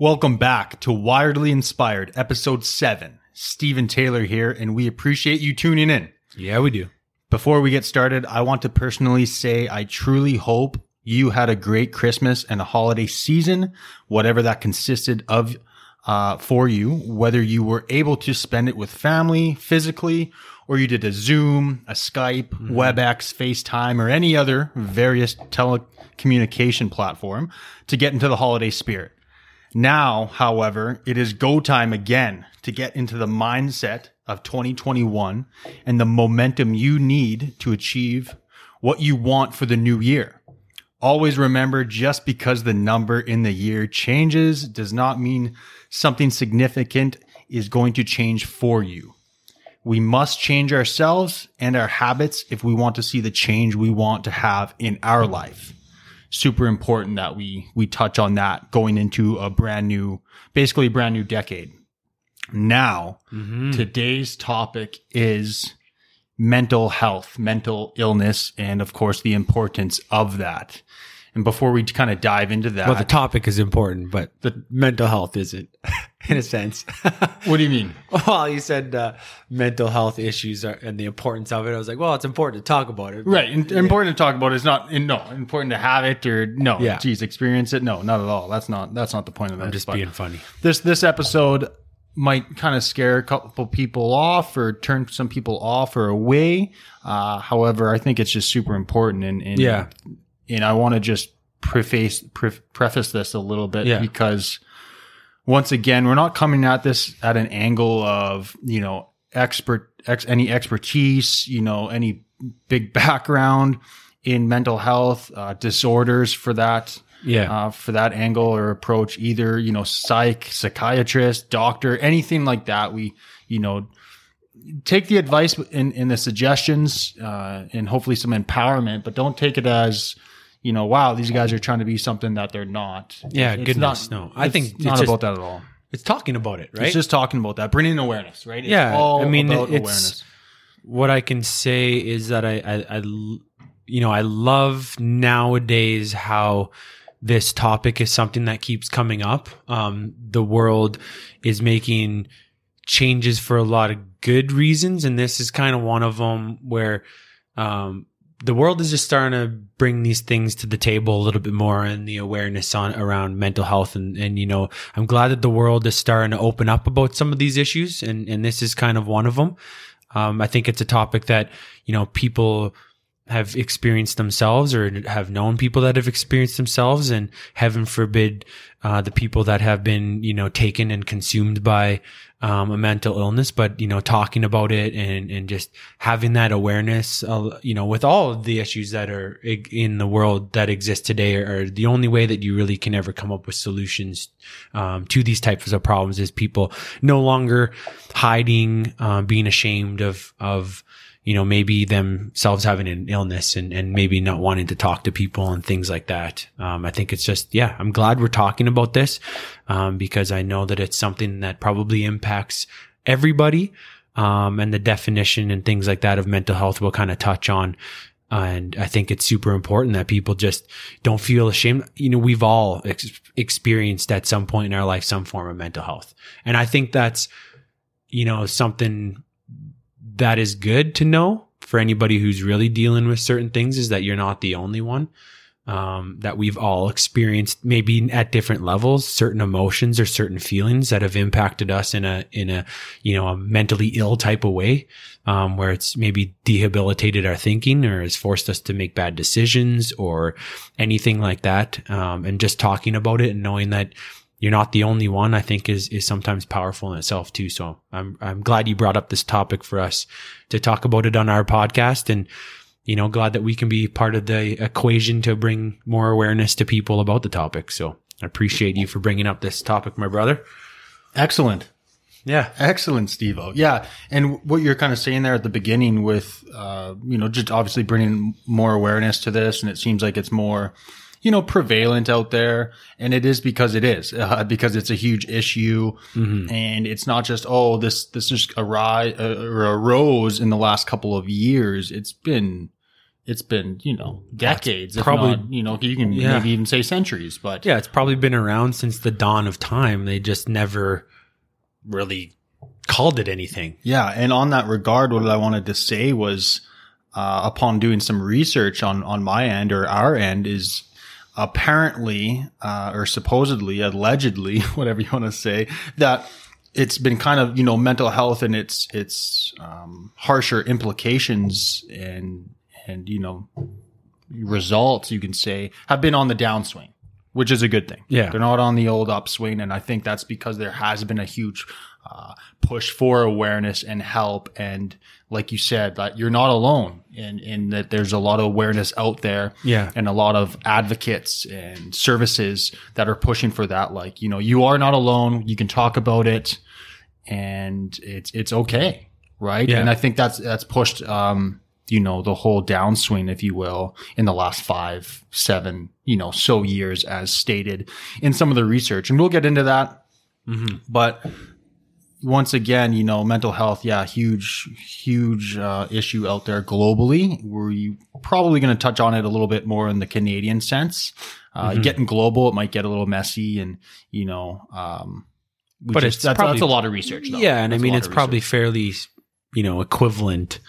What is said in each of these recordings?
Welcome back to Wiredly Inspired, episode seven. Stephen Taylor here, and we appreciate you tuning in. Yeah, we do. Before we get started, I want to personally say I truly hope you had a great Christmas and a holiday season, whatever that consisted of uh, for you, whether you were able to spend it with family physically, or you did a Zoom, a Skype, WebEx, FaceTime, or any other various telecommunication platform to get into the holiday spirit. Now, however, it is go time again to get into the mindset of 2021 and the momentum you need to achieve what you want for the new year. Always remember just because the number in the year changes does not mean something significant is going to change for you. We must change ourselves and our habits if we want to see the change we want to have in our life super important that we we touch on that going into a brand new basically brand new decade. Now mm-hmm. today's topic is mental health mental illness and of course the importance of that and before we kind of dive into that Well, the topic is important, but the mental health isn't, in a sense. what do you mean well, you said uh, mental health issues are, and the importance of it. I was like, well, it's important to talk about it. right and important to talk about is not no important to have it or no Yeah. geez experience it no not at all that's not that's not the point of this I'm just but- being funny. this this episode might kind of scare a couple people off or turn some people off or away. Uh, however, I think it's just super important, and, and Yeah. And I want to just preface pre- preface this a little bit Yeah. because once again, we're not coming at this at an angle of you know expert ex, any expertise, you know any big background in mental health uh, disorders for that Yeah. uh, for that angle or approach, either, you know, psych, psychiatrist, doctor, anything like that. We, you know, take the advice in, in the suggestions, uh, and hopefully some empowerment, but don't take it as, you know, wow, these guys are trying to be something that they're not. Yeah, It's goodness, not- no. I think it's not just- about that at all. it's talking about it, right? It's just talking about that, bringing awareness, right? It's Yeah, all I mean, about it's- awareness. what I can say is that I, you know, I love nowadays how this topic is something that keeps coming up. Um, the world is making changes for a lot of good reasons, and this is kind of one of them where um, the world is just starting to bring these things to the table a little bit more and the awareness on around mental health and and you know I'm glad that the world is starting to open up about some of these issues and and this is kind of one of them. Um, I think it's a topic that you know people have experienced themselves or have known people that have experienced themselves and heaven forbid uh, the people that have been you know taken and consumed by um, a mental illness but you know talking about it and and just having that awareness uh, you know with all of the issues that are in the world that exist today are, the only way that you really can ever come up with solutions um, to these types of problems is people no longer hiding um, being ashamed of of you know, maybe themselves having an illness and, and maybe not wanting to talk to people and things like that. Um, I think it's just, yeah, I'm glad we're talking about this, um, because I know that it's something that probably impacts everybody. Um, and the definition and things like that of mental health will kind of touch on. And I think it's super important that people just don't feel ashamed. You know, we've all ex- experienced at some point in our life some form of mental health. And I think that's, you know, something that is good to know for anybody who's really dealing with certain things is that you're not the only one. Um, that we've all experienced maybe at different levels, certain emotions or certain feelings that have impacted us in a, in a, you know, a mentally ill type of way, um, where it's maybe debilitated our thinking or has forced us to make bad decisions or anything like that. Um, and just talking about it and knowing that you're not the only one, I think is, is sometimes powerful in itself too. So I'm, I'm glad you brought up this topic for us to talk about it on our podcast and, you know, glad that we can be part of the equation to bring more awareness to people about the topic. So I appreciate you for bringing up this topic, my brother. Excellent. Yeah. Excellent, Steve Yeah. And what you're kind of saying there at the beginning with, uh, you know, just obviously bringing more awareness to this. And it seems like it's more, you know, prevalent out there. And it is because it is, uh, because it's a huge issue. And it's not just, oh, this, this just arri- uh, or arose in the last couple of years. It's been it's been you know decades, probably- not, you know you can Yeah. maybe even say centuries. But Yeah, it's probably been around since the dawn of time. They just never really called it anything. Yeah, and on that regard, what I wanted to say was, uh, upon doing some research on on my end or our end, is apparently uh, or supposedly, allegedly, whatever you want to say, that it's been kind of you know mental health and its its um, harsher implications and and you know results you can say have been on the downswing, which is a good thing. Yeah. they're not on the old upswing, and I think that's because there has been a huge uh, push for awareness and help. And like you said, that you're not alone in, in that there's a lot of awareness out there Yeah. and a lot of advocates and services that are pushing for that. Like, you know, you are not alone. You can talk about it and it's, it's okay. Right. Yeah. And I think that's, that's pushed, um, you know, the whole downswing, if you will, in the last five, seven, you know, so years as stated in some of the research. And we'll get into that. But once again, you know, mental health, yeah, huge, huge uh, issue out there globally. We're probably going to touch on it a little bit more in the Canadian sense. Uh, Getting global, it might get a little messy, and you know, um, But just- it's that's, probably- that's a lot of research. Though. Yeah, and I That's a mean it's probably research. fairly, you know, equivalent,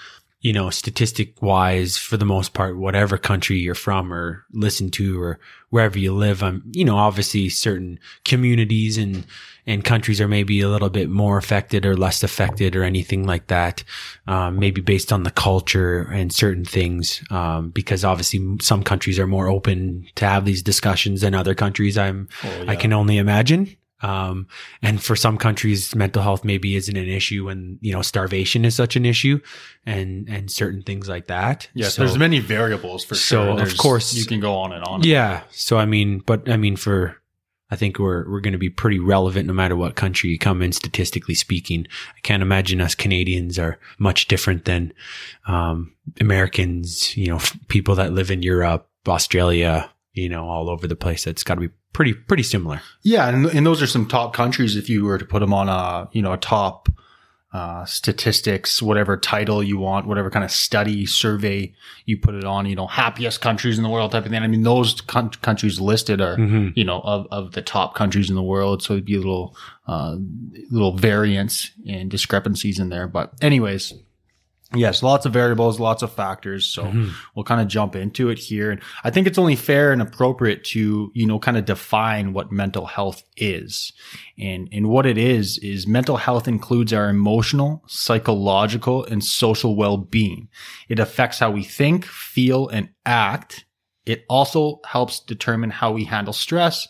you know, statistic wise for the most part, whatever country you're from or listen to or wherever you live. Um, you know, obviously certain communities and and countries are maybe a little bit more affected or less affected or anything like that. Um, maybe based on the culture and certain things, um, because obviously some countries are more open to have these discussions than other countries. I'm Oh, I can only imagine. Um, and for some countries, mental health maybe isn't an issue, and you know, starvation is such an issue, and and certain things like that. Yes, So- there's many variables for So, sure. of course- you can go on and on. yeah. So I mean, but I mean, for I think we're we're going to be pretty relevant no matter what country you come in, statistically speaking. I can't imagine us Canadians are much different than um, Americans. You know, f- people that live in Europe, Australia, you know, all over the place. That's got to be pretty pretty similar. Yeah, and, and those are some top countries if you were to put them on a you know a top uh, statistics, whatever title you want, whatever kind of study survey you put it on, you know, happiest countries in the world type of thing. I mean, those coun- countries listed are Mhm. you know of, of the top countries in the world, so it'd be a little uh, little variance and discrepancies in there. But anyways. Yes, lots of variables, lots of factors. So mm-hmm. we'll kind of jump into it here. And I think it's only fair and appropriate to, you know, kind of define what mental health is. And, and what it is, is mental health includes our emotional, psychological, and social well-being. It affects how we think, feel, and act. It also helps determine how we handle stress,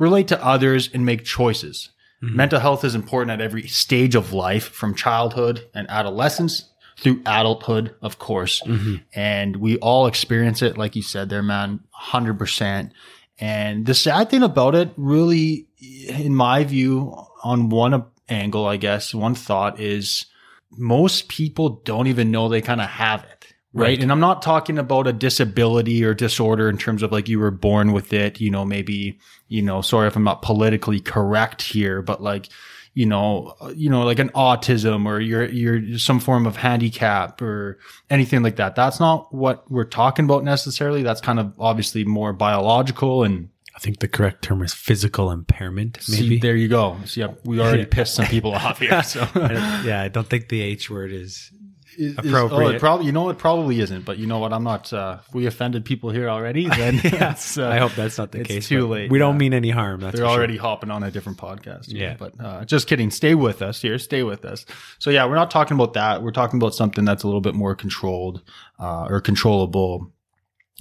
relate to others, and make choices. Mm-hmm. Mental health is important at every stage of life, from childhood and adolescence through adulthood, of course. Mm-hmm. And we all experience it, like you said there, man, 100%. And the sad thing about it, really, in my view, on one angle, I guess, one thought is most people don't even know they kind of have it. Right? Right. And I'm not talking about a disability or disorder in terms of like you were born with it, you know, maybe, you know, sorry if I'm not politically correct here, but like, you know, you know, like an autism or you're, you're some form of handicap or anything like that. That's not what we're talking about necessarily. That's kind of obviously more biological and I think the correct term is physical impairment. see, Maybe. there you go. See, yeah, we already pissed some people off here. So I yeah, I don't think the H word is. Is- is- Appropriate. oh, it probably, you know, it probably isn't. But you know what? I'm not. Uh, if we offended people here already, then it's, uh, I hope that's not the it's case. too late, We don't yeah. mean any harm. That's they're for sure. already hopping on a different podcast. Yeah. But uh, just kidding. Stay with us here. Stay with us. So yeah, we're not talking about that. We're talking about something that's a little bit more controlled uh, or controllable,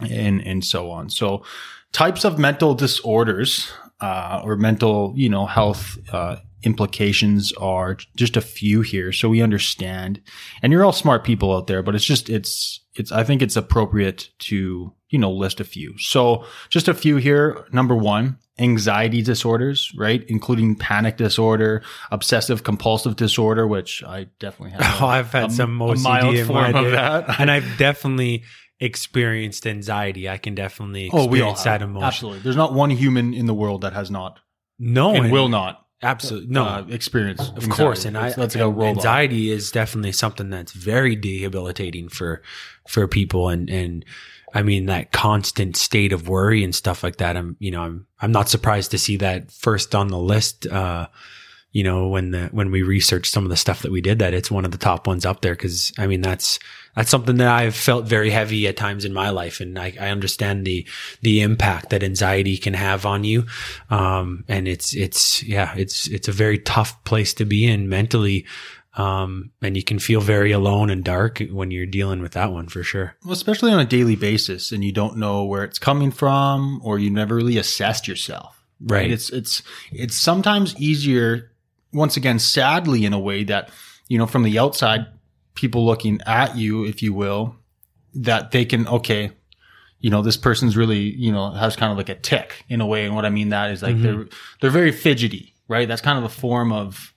and and so on. So types of mental disorders uh, or mental, you know, health uh, implications are just a few here, so we understand. And you're all smart people out there, but it's just it's it's. I think it's appropriate to you know list a few. So just a few here. Number one. Anxiety disorders, right? Including panic disorder, obsessive compulsive disorder, which I definitely have. Oh, I've had a- some a mild form of that. and I've definitely experienced anxiety. I can definitely Oh, we all experience that have. emotion. Absolutely. There's not one human in the world that has not No, and and, will not absolutely. No uh, experience. of course and i let's go roll anxiety is definitely something that's very debilitating for for people and and i mean that constant state of worry and stuff like that i'm you know i'm i'm not surprised to see that first on the list uh you know when the when we researched some of the stuff that we did that it's one of the top ones up there because i mean that's that's something that i've felt very heavy at times in my life and i, I understand the the impact that anxiety can have on you um and it's it's yeah it's it's a very tough place to be in mentally um and you can feel very alone and dark when you're dealing with that one for sure Well, especially on a daily basis, and you don't know where it's coming from, or you never really assessed yourself. Right. It's it's it's sometimes easier. Once again, sadly, in a way that you know, from the outside, people looking at you, if you will, that they can okay, you know, this person's really you know has kind of like a tick in a way, and what I mean that is like they're they're very fidgety, right? That's kind of a form of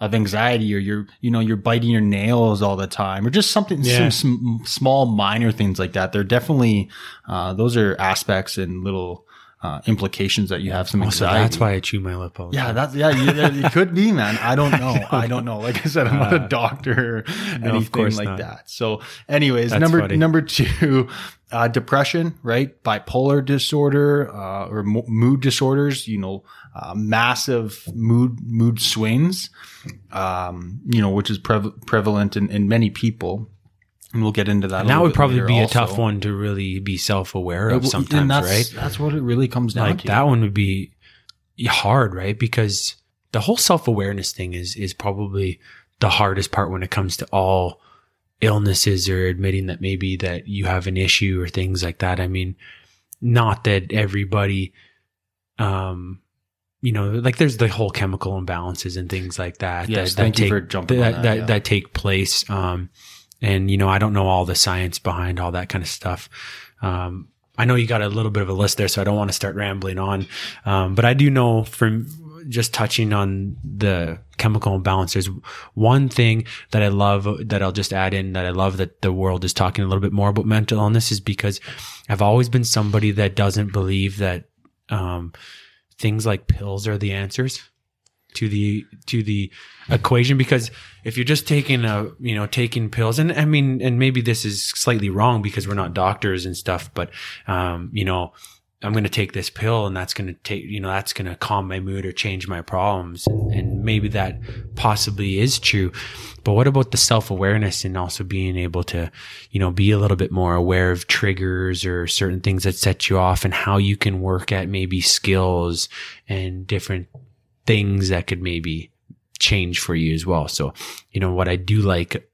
of anxiety or you're you know you're biting your nails all the time or just something Yeah. some, some small minor things like that they're definitely uh, those are aspects and little uh, implications that you have some Oh, so anxiety. that's why i chew my lip all yeah that's yeah you, it could be man. I don't know. I don't know. Like i said i'm not a doctor or Uh, no, of anything course like not. that. So anyways That's number funny. number two uh, depression right? Bipolar disorder uh, or mo- mood disorders you know uh, massive mood mood swings um, you know which is prev- prevalent in, in many people and we'll get into that and that would probably be a also. tough one to really be self-aware of w- sometimes that's, right that's what it really comes down like to that one would be hard right because the whole self-awareness thing is is probably the hardest part when it comes to all illnesses or admitting that maybe that you have an issue or things like that i mean not that everybody um you know like there's the whole chemical imbalances and things like that Yes, that, that take for jumping on that that, that, yeah. that take place um and you know i don't know all the science behind all that kind of stuff um I know you got a little bit of a list there, so I don't want to start rambling on. Um, but I do know from just touching on the chemical imbalance, there's one thing that I love that I'll just add in that I love that the world is talking a little bit more about mental illness is because I've always been somebody that doesn't believe that um, things like pills are the answers to the to the equation because if you're just taking a you know taking pills and i mean and maybe this is slightly wrong because we're not doctors and stuff but um you know i'm going to take this pill and that's going to take you know that's going to calm my mood or change my problems. And, and maybe that possibly is true. But what about the self-awareness and also being able to you know be a little bit more aware of triggers or certain things that set you off and how you can work at maybe skills and different things that could maybe change for you as well. So, you know, what I do like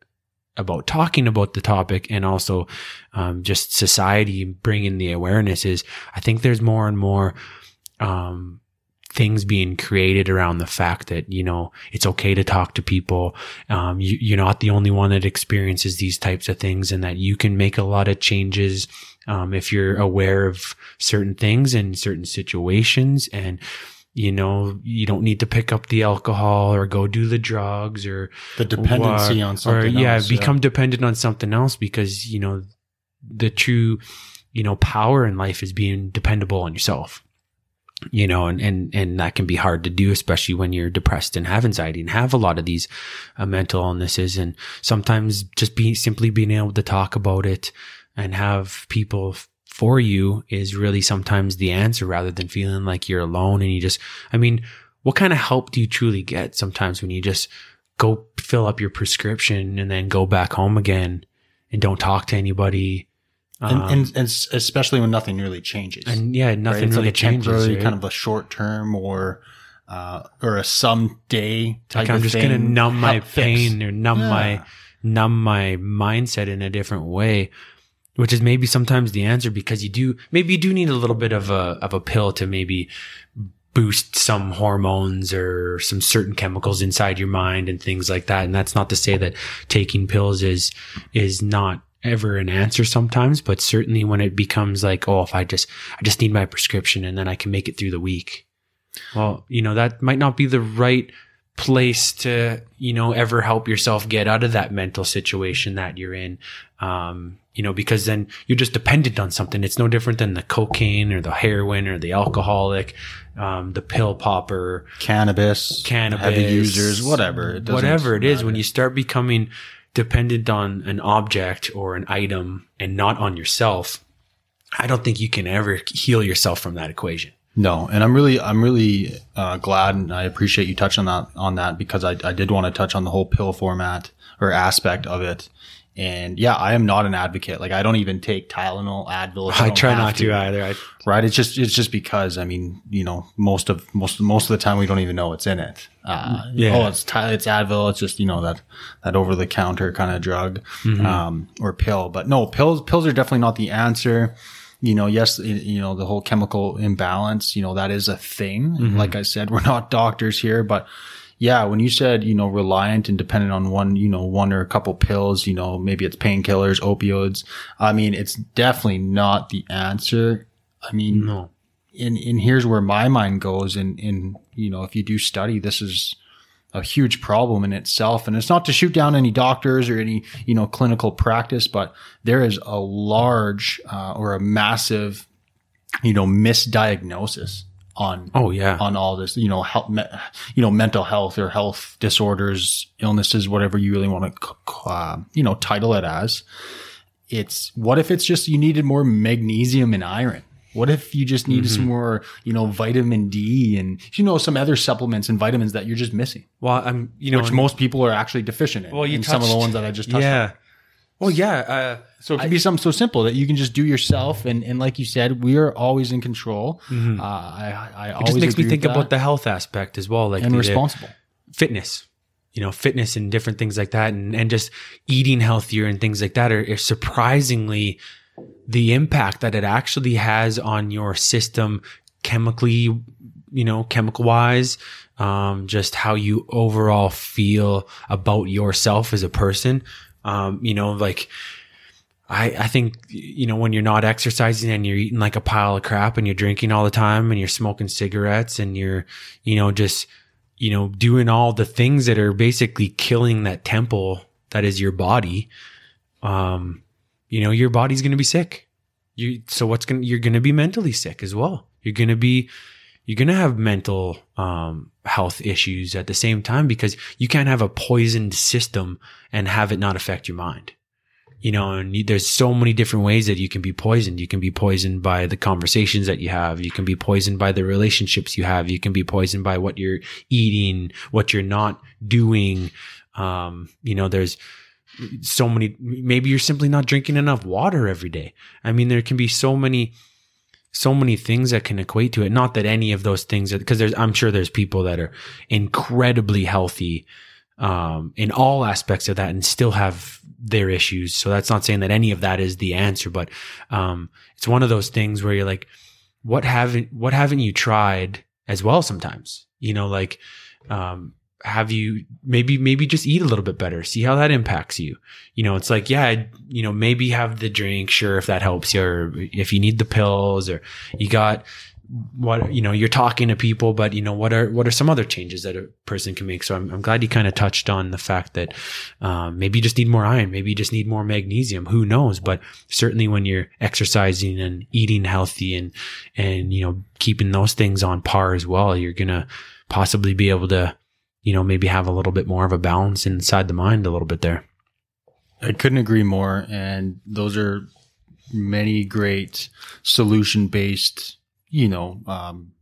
about talking about the topic and also um, just society bringing the awareness is I think there's more and more um, things being created around the fact that, you know, it's okay to talk to people. Um, you, you're not the only one that experiences these types of things and that you can make a lot of changes um, if you're aware of certain things and certain situations and you know, you don't need to pick up the alcohol or go do the drugs or the dependency or- on something or yeah, else, become dependent on something else because you know the true you know power in life is being dependable on yourself. You know, and and and that can be hard to do, especially when you're depressed and have anxiety and have a lot of these uh, mental illnesses. And sometimes just be simply being able to talk about it and have people for you is really sometimes the answer rather than feeling like you're alone and you just i mean what kind of help do you truly get sometimes when you just go fill up your prescription and then go back home again and don't talk to anybody and, Um, and, and especially when nothing really changes and yeah right? nothing It's really like a changes temporary right? kind of a short term or uh, or a someday type like i'm just thing. gonna numb my fix. pain or numb my numb my mindset in a different way which is maybe sometimes the answer because you do maybe you do need a little bit of a of a pill to maybe boost some hormones or some certain chemicals inside your mind and things like that. And that's not to say that taking pills is is not ever an answer sometimes but certainly when it becomes like oh if i just i just need my prescription and then i can make it through the week. Well you know that might not be the right place to you know ever help yourself get out of that mental situation that you're in. Um you know, because then you're just dependent on something. It's no different than the cocaine or the heroin or the alcoholic, um, the pill popper, Cannabis, cannabis, heavy users, whatever. It whatever it is. matter. When you start becoming dependent on an object or an item and not on yourself, I don't think you can ever heal yourself from that equation. No, and I'm really, I'm really uh, glad, and I appreciate you touching on that on that because I, I did want to touch on the whole pill format or aspect of it. And yeah, I am not an advocate. Like I don't even take Tylenol, Advil. if I try not to either. I, Right. It's just, it's just because, I mean, you know, most of, most, most of the time we don't even know what's in it. Uh, Yeah. Oh, it's, Ty- it's Advil. It's just, you know, that, that over the counter kind of drug, Mm-hmm. um, or pill. But no, pills, pills are definitely not the answer. You know, yes, you know, the whole chemical imbalance, you know, that is a thing. Mm-hmm. Like I said, we're not doctors here, but yeah, when you said, you know, reliant and dependent on one, you know, one or a couple pills, you know, maybe it's painkillers, opioids. I mean, it's definitely not the answer. I mean, no. and, and here's where my mind goes. And, and, you know, if you do study, this is a huge problem in itself. And it's not to shoot down any doctors or any, you know, clinical practice, but there is a large, uh, or a massive, you know, misdiagnosis on Oh yeah. on all this, you know, health, me, you know, mental health or health disorders, illnesses, whatever you really want to, uh, you know, title it as. It's what if it's just you needed more magnesium and iron? What if you just needed some more, you know, vitamin D and you know some other supplements and vitamins that you're just missing, well, I'm, you know, which most people are actually deficient in. Well, you in some of the ones that I just touched on. Well, yeah. Uh, So it can be something so simple that you can just do yourself, and and like you said, we are always in control. Uh, I I it always just makes me think about the health aspect as well, like and the- responsible. fitness you know fitness and different things like that and, and just eating healthier and things like that are, are surprisingly the impact that it actually has on your system chemically you know chemical wise um, just how you overall feel about yourself as a person um, you know like I, I think you know when you're not exercising and you're eating like a pile of crap and you're drinking all the time and you're smoking cigarettes and you're you know just you know doing all the things that are basically killing that temple that is your body um you know your body's going to be sick. You so what's going to you're going to be mentally sick as well. You're going to be you're going to have mental um health issues at the same time because you can't have a poisoned system and have it not affect your mind you know, and you, there's so many different ways that you can be poisoned. You can be poisoned by the conversations that you have. You can be poisoned by the relationships you have. You can be poisoned by what you're eating, what you're not doing. Um, you know, there's so many, maybe you're simply not drinking enough water every day. I mean, there can be so many, so many things that can equate to it. Not that any of those things, because there's, I'm sure there's people that are incredibly healthy, um, in all aspects of that and still have their issues. So that's not saying that any of that is the answer, but, um, it's one of those things where you're like, what haven't, what haven't you tried as well sometimes? You know, like, um, have you maybe maybe just eat a little bit better. See how that impacts you. You know it's like yeah you know maybe have the drink sure if that helps you or if you need the pills or you got what you know you're talking to people but you know what are what are some other changes that a person can make? So i'm, I'm glad you kind of touched on the fact that um, maybe you just need more iron maybe you just need more magnesium who knows? But certainly when you're exercising and eating healthy and and you know keeping those things on par as well you're gonna possibly be able to you know maybe have a little bit more of a balance inside the mind a little bit there I couldn't agree more. And those are many great solution based, you know, um,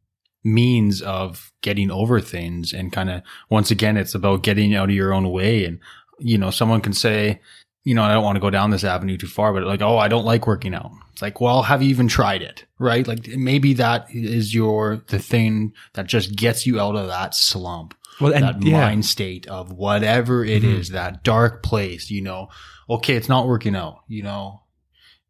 means of getting over things. And kind of, once again, it's about getting out of your own way. And, you know, someone can say, you know, I don't want to go down this avenue too far, but like, oh, I don't like working out. It's like, well, have you even tried it? Right? Like maybe that is your, the thing that just gets you out of that slump well that mind state of whatever it is, Mhm. that dark place, you know, okay, it's not working out, you know,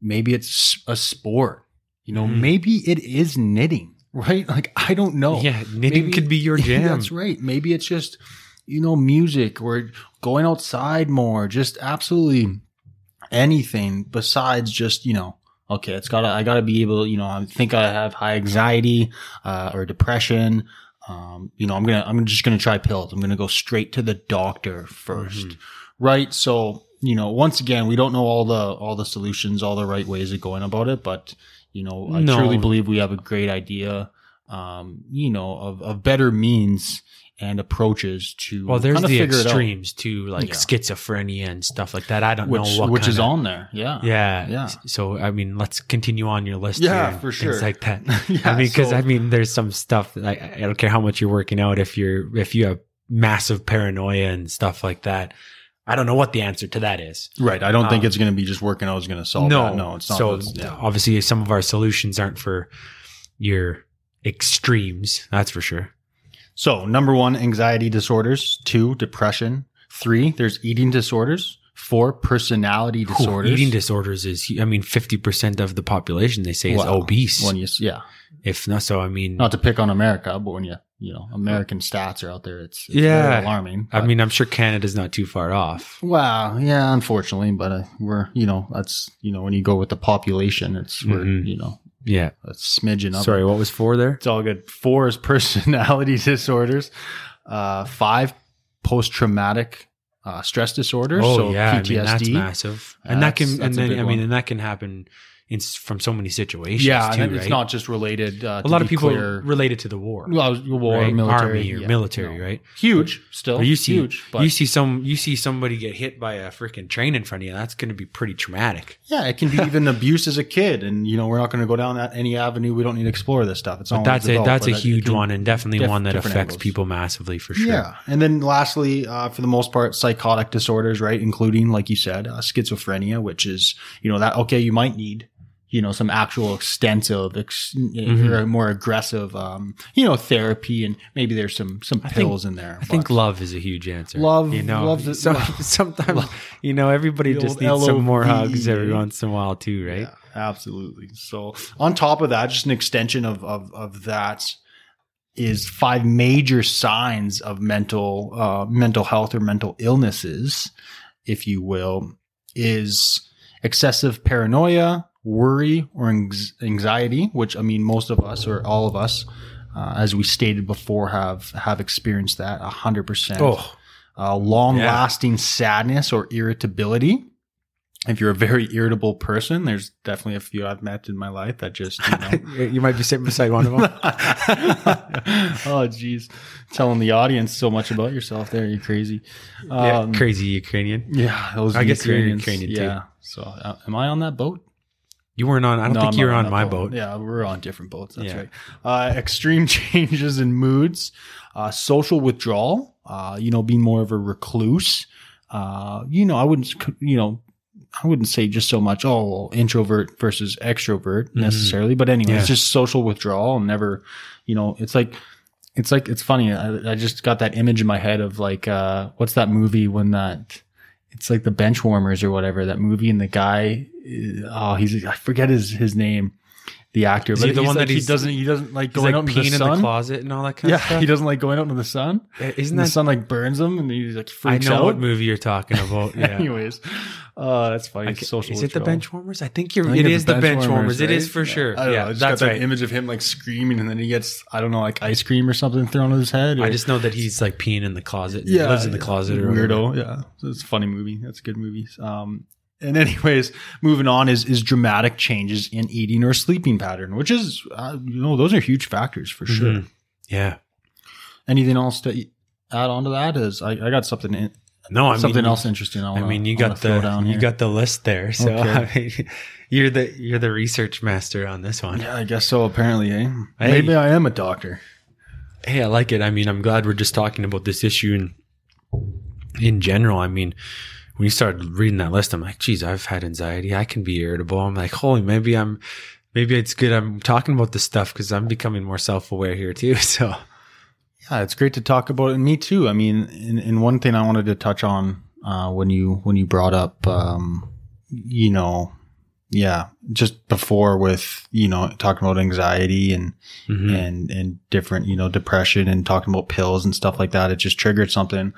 maybe it's a sport, you know, Mhm. maybe it is knitting, right? Like, I don't know. yeah knitting Maybe- could be your jam That's right. Maybe it's just, you know, music or going outside more, just absolutely anything besides just, you know, okay, it's gotta, I gotta be able, you know, I think I have high anxiety, uh, or depression. Um, you know, I'm gonna, I'm just gonna try pills. I'm gonna go straight to the doctor 1st Mhm. Right. So you know, once again, we don't know all the all the solutions, all the right ways of going about it, but you know, I No. truly believe we have a great idea, um, you know, of of better means and approaches to Well, there's the extremes to like Yeah. schizophrenia and stuff like that. I don't which know what which is kinda- on there. Yeah, Yeah, Yeah. So I mean, let's continue on your list. Yeah, for things sure. like that. Yeah, I mean, because so- I mean, there's some stuff. that I, I don't care how much you're working out. If you're if you have massive paranoia and stuff like that, I don't know what the answer to that is. right. I don't think Um, it's going to be just working out is going to solve no, that. No, it's not. So yeah. obviously, some of our solutions aren't for your extremes. That's for sure. So, number one, anxiety disorders. Two, depression. Three, there's eating disorders. Four, personality disorders. eating disorders is, I mean, fifty percent of the population they say is obese. When you, yeah, if not, so I mean, not to pick on America, but when you, you know, American stats are out there, it's, it's Yeah. alarming. I mean, I'm sure Canada's not too far off. well, yeah, unfortunately, but uh, we're, you know, that's, you know, when you go with the population, it's, we're, Mhm. you know, Yeah. a smidgen of Sorry, what was four there? It's all good. Four is personality disorders. Uh, five, post traumatic uh, stress disorders. Oh so yeah, PTSD. I mean, that's massive, and that can, and then I mean, one. and that can happen in from so many situations. yeah, too, and right? it's not just related. Uh, a to lot of people clear, related to the war, well, war, right? military, army or yeah, military, no. right? Huge, still Or you see, huge. But you see some, you see somebody get hit by a freaking train in front of you. That's going to be pretty traumatic. yeah, it can be even abuse as a kid, and you know we're not going to go down that any avenue. We don't need to explore this stuff. It's But all that's a developed, that's a but it huge can- one, and definitely diff- one that affects angles. people massively for sure. Yeah, and then lastly, uh, for the most part, psychotic disorders, right, including like you said, uh, schizophrenia, which is you know that okay, you might need you know some actual extensive, ex- Mhm. or more aggressive, um, you know, therapy, and maybe there's some some I think- pills in there. I think love is a huge answer. Love- you know, love's a- so, love- sometimes you know everybody just needs some more hugs every once in a while too, right? Yeah, absolutely. So on top of that, just an extension of of of that is five major signs of mental uh, mental health or mental illnesses, if you will, is excessive paranoia, worry, or anxiety. Which I mean, most of us or all of us, uh, as we stated before, have have experienced that a hundred percent Oh, uh, long lasting sadness or irritability. If you're a very irritable person, there's definitely a few I've met in my life that just, you know. you might be sitting beside one of them. oh, geez. Telling the audience so much about yourself there. You're crazy. yeah, Um, crazy Ukrainian. Yeah. Those I guess you're Ukrainians, Ukrainian too. Yeah. So, uh, am I on that boat? You weren't on. I don't No, think you were not on my boat. Yeah, we're on different boats. That's Yeah. right. Uh, extreme changes in moods, uh, social withdrawal. Uh, you know, being more of a recluse. Uh, you know, I wouldn't. You know, I wouldn't say just so much. Oh, introvert versus extrovert Mhm. necessarily, but anyway, Yeah. it's just social withdrawal. And never, you know, it's like. It's like it's funny. I, I just got that image in my head of like, uh, what's that movie when that it's like the bench warmers or whatever that movie and the guy uh, oh he's I forget his his name the actor Is but he the one like, that he doesn't he doesn't like going like out into peeing the in sun the closet and all that kind yeah of stuff. Yeah, he doesn't like going out into the sun Isn't and the sun like burns him and he's like I freaks know out what movie you're talking about. Yeah. anyways uh that's funny I social is it the withdrawal. bench warmers? I think you're. I think it's the bench warmers. It is for Yeah. sure. I yeah, know, I that's that right. image of him like screaming and then he gets I don't know like ice cream or something thrown at his head or, I just know that he's like peeing in the closet. yeah, lives in the closet or weirdo. Yeah, it's a funny movie. That's a good movie. Um, and anyways, moving on is is dramatic changes in eating or sleeping pattern, which is uh, you know those are huge factors for sure. Mhm. Yeah. Anything else to add on to that? Is I, I got something in, No, I something mean, else interesting. I, I wanna, mean, you got the you got the list there. So Okay. I mean, you're the you're the research master on this one. yeah, I guess so. Apparently, eh? Hey. Maybe I am a doctor. Hey, I like it. I mean, I'm glad we're just talking about this issue in in general. I mean, when you started reading that list, I'm like, geez, I've had anxiety. I can be irritable. I'm like, holy, maybe I'm maybe it's good I'm talking about this stuff because I'm becoming more self aware here too. So Yeah, it's great to talk about it. And me too. I mean, and, and one thing I wanted to touch on uh, when you when you brought up, um, you know, yeah, just before with you know talking about anxiety and mhm. and and different you know depression and talking about pills and stuff like that, it just triggered something.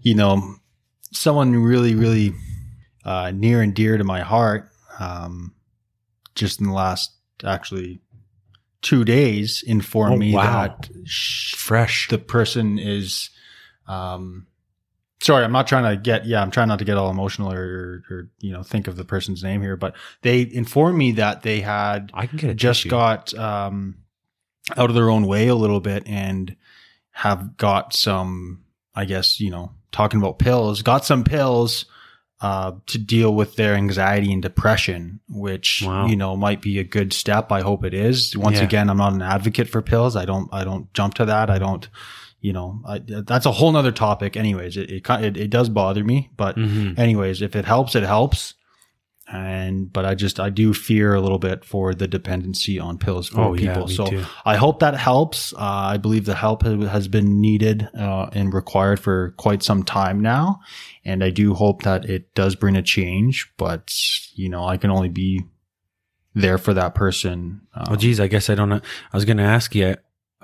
You know, someone really really uh, near and dear to my heart. Um, just in the last actually two days informed Oh, me wow. that sh- fresh. the person is um sorry, I'm not trying to get, yeah, I'm trying not to get all emotional or, or, or, you know, think of the person's name here, but they informed me that they had I can get just tissue. got, um, out of their own way a little bit and have got some, I guess, you know, talking about pills, got some pills, uh, to deal with their anxiety and depression, which, Wow. you know, might be a good step. I hope it is. Once Yeah. again, I'm not an advocate for pills. I don't, I don't jump to that. I don't, you know, I, that's a whole nother topic. Anyways, it, it, it, it does bother me, but Mhm. anyways, if it helps, it helps. And, but I just, I do fear a little bit for the dependency on pills for Oh, yeah, people. me so too. I hope that helps. Uh, I believe the help has been needed, uh, and required for quite some time now. And I do hope that it does bring a change, but you know, I can only be there for that person. Um, Well, geez, I guess I don't know. I was going to ask you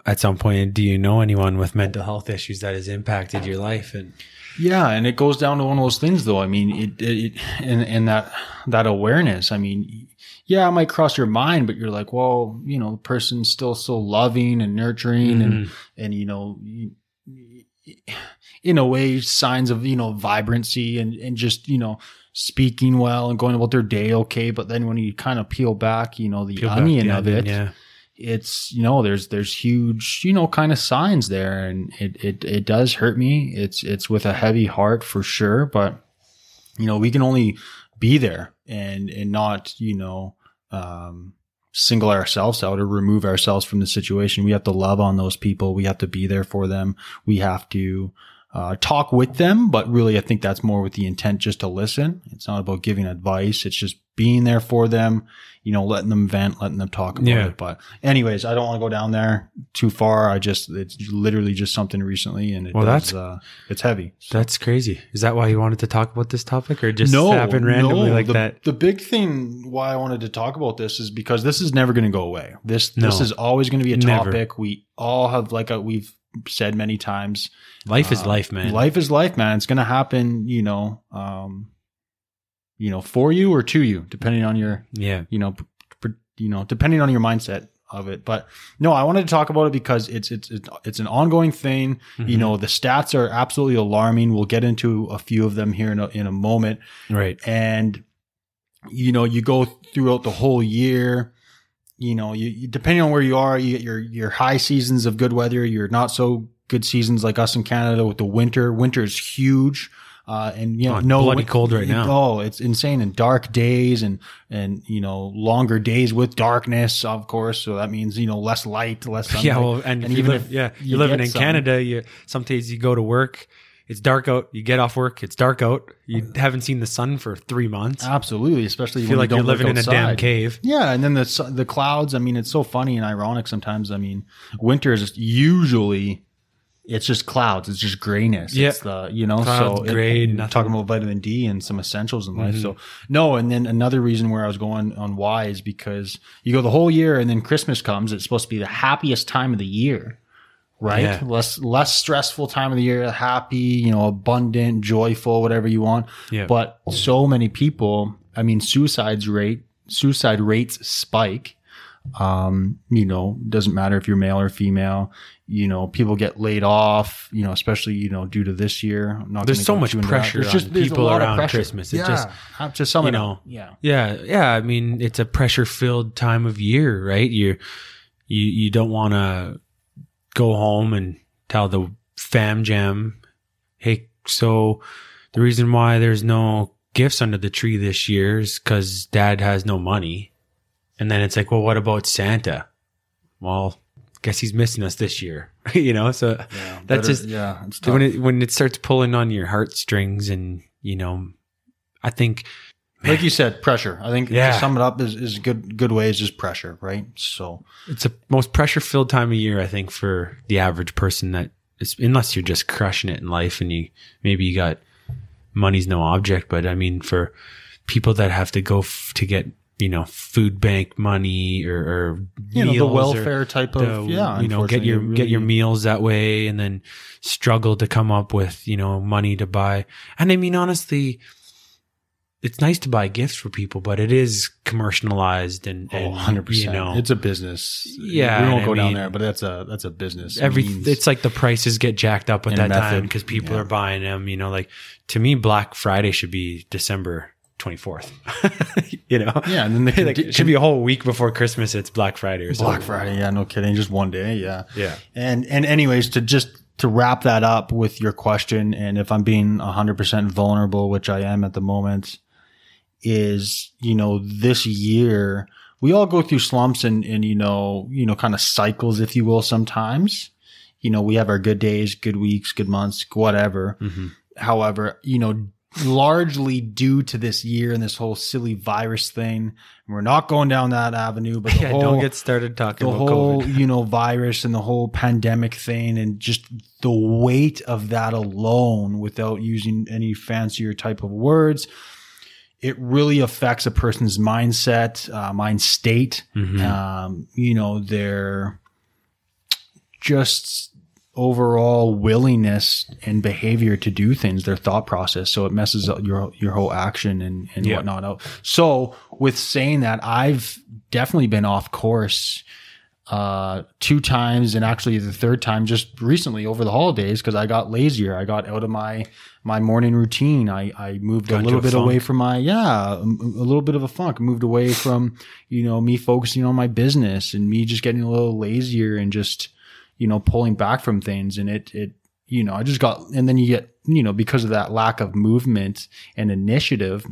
at some point, do you know anyone with mental health issues that has impacted your life? And Yeah, and it goes down to one of those things, though. I mean, it, it, it and and that that awareness. I mean, yeah, it might cross your mind, but you're like, well, you know, the person's still so loving and nurturing, and Mhm. and you know, you- in a way, signs of you know vibrancy and and just you know speaking well and going about their day okay. But then when you kind of peel back, you know, the Peel back onion the of it, yeah. It's you know there's there's huge you know kind of signs there and it it it does hurt me. It's it's with a heavy heart for sure but you know we can only be there and and not you know um single ourselves out or remove ourselves from the situation. We have to love on those people. We have to be there for them. We have to uh, talk with them, but really, I think that's more with the intent just to listen. It's not about giving advice. It's just being there for them, you know, letting them vent, letting them talk about Yeah. it. But anyways, I don't want to go down there too far. I just, it's literally just something recently and it Well, does, that's- uh, it's heavy. So- That's crazy. Is that why you wanted to talk about this topic or just no, happened randomly no. like the, that? The big thing why I wanted to talk about this is because this is never going to go away. This this is always going to be a Never. topic. We all have, like uh we've said many times, Life is uh, life, man. Life is life, man. It's going to happen, you know, um, you know, for you or to you, depending on your, Yeah. you know, p- p- you know, depending on your mindset of it. But no, I wanted to talk about it because it's it's it's, it's an ongoing thing. You Mhm. know, the stats are absolutely alarming. We'll get into a few of them here in a, in a moment Right. and you know you go throughout the whole year you know you, you depending on where you are you get your your high seasons of good weather your not so good seasons like us in canada with the winter winter is huge uh, and you know, Oh, no bloody win- cold right now. Oh, it's insane and dark days and and you know longer days with darkness, of course. So that means you know less light, less sunlight. Yeah, well, and, And you even live, if yeah, you you're living in some- Canada. You some days you go to work, it's dark out. You get off work, it's dark out. You haven't seen the sun for three months. absolutely, especially You when feel like you look living in a damn cave. Yeah, and then the the clouds. I mean, it's so funny and ironic sometimes. I mean, winter is usually it's just clouds. It's just grayness. Yeah. It's the you know so it- gray, nothing. talking about vitamin D and some essentials in life. Mhm. So no, and then another reason where I was going on why is because you go the whole year and then Christmas comes. It's supposed to be the happiest time of the year. Right, Yeah. less less stressful time of the year, happy, you know, abundant, joyful, whatever you want. Yeah. But so many people, I mean, suicides rate, suicide rates spike. Um, you know, doesn't matter if you're male or female. You know, people get laid off. You know, especially you know due to this year. I'm not There's so much too into that. pressure There's a people around. Christmas. It yeah, just- to sum you know. Yeah, Yeah, yeah. I mean, it's a pressure filled time of year, right? You you you don't want to go home and tell the fam jam, hey, so the reason why there's no gifts under the tree this year is because dad has no money. And then it's like, well, what about Santa? Well, guess he's missing us this year, you know? So yeah. That's just- yeah. It's when it when it starts pulling on your heartstrings, and you know, I think like you said, pressure. I think Yeah. to sum it up is is good good way is just pressure, right? So it's a most pressure filled time of year, I think, for the average person that is, unless you're just crushing it in life and you maybe you got money's no object, but I mean, for people that have to go f- to get, you know, food bank money or, or you know the welfare type of the- yeah. you know, get your unfortunately, get your meals that way and then struggle to come up with, you know, money to buy. And I mean, honestly, it's nice to buy gifts for people, but it is commercialized and, Oh, and 100 you know, it's a business. Yeah, we won't I go down there, but that's a that's a business. every means. it's like the prices get jacked up at that time because people yeah. are buying them. You know, like to me, Black Friday should be December twenty fourth. you know, yeah, and then the like, it should be a whole week before Christmas. It's Black Friday or something. Black Friday. Yeah, no kidding, just one day. Yeah, Yeah. And and anyways, to just to wrap that up with your question, and if I'm being 100% vulnerable, which I am at the moment, is you know this year we all go through slumps and and you know you know kind of cycles, if you will. Sometimes, you know, we have our good days, good weeks, good months, whatever. Mhm. However, you know, largely due to this year and this whole silly virus thing, we're not going down that avenue, but the Yeah, whole, don't get started talking the about whole COVID. you know virus and the whole pandemic thing and just the weight of that alone without using any fancier type of words it really affects a person's mindset uh, mind state Mhm. um, you know their just overall willingness and behavior to do things their thought process so it messes up your your whole action and, and Yeah. whatnot so with saying that i've definitely been off course uh two times and actually the third time just recently over the holidays because i got lazier. I got out of my my morning routine. I i moved Got a little a bit away from my yeah a, a little bit of a funk. Moved away from you know me focusing on my business and me just getting a little lazier and just you know pulling back from things. And it it you know i just got and then you get you know because of that lack of movement and initiative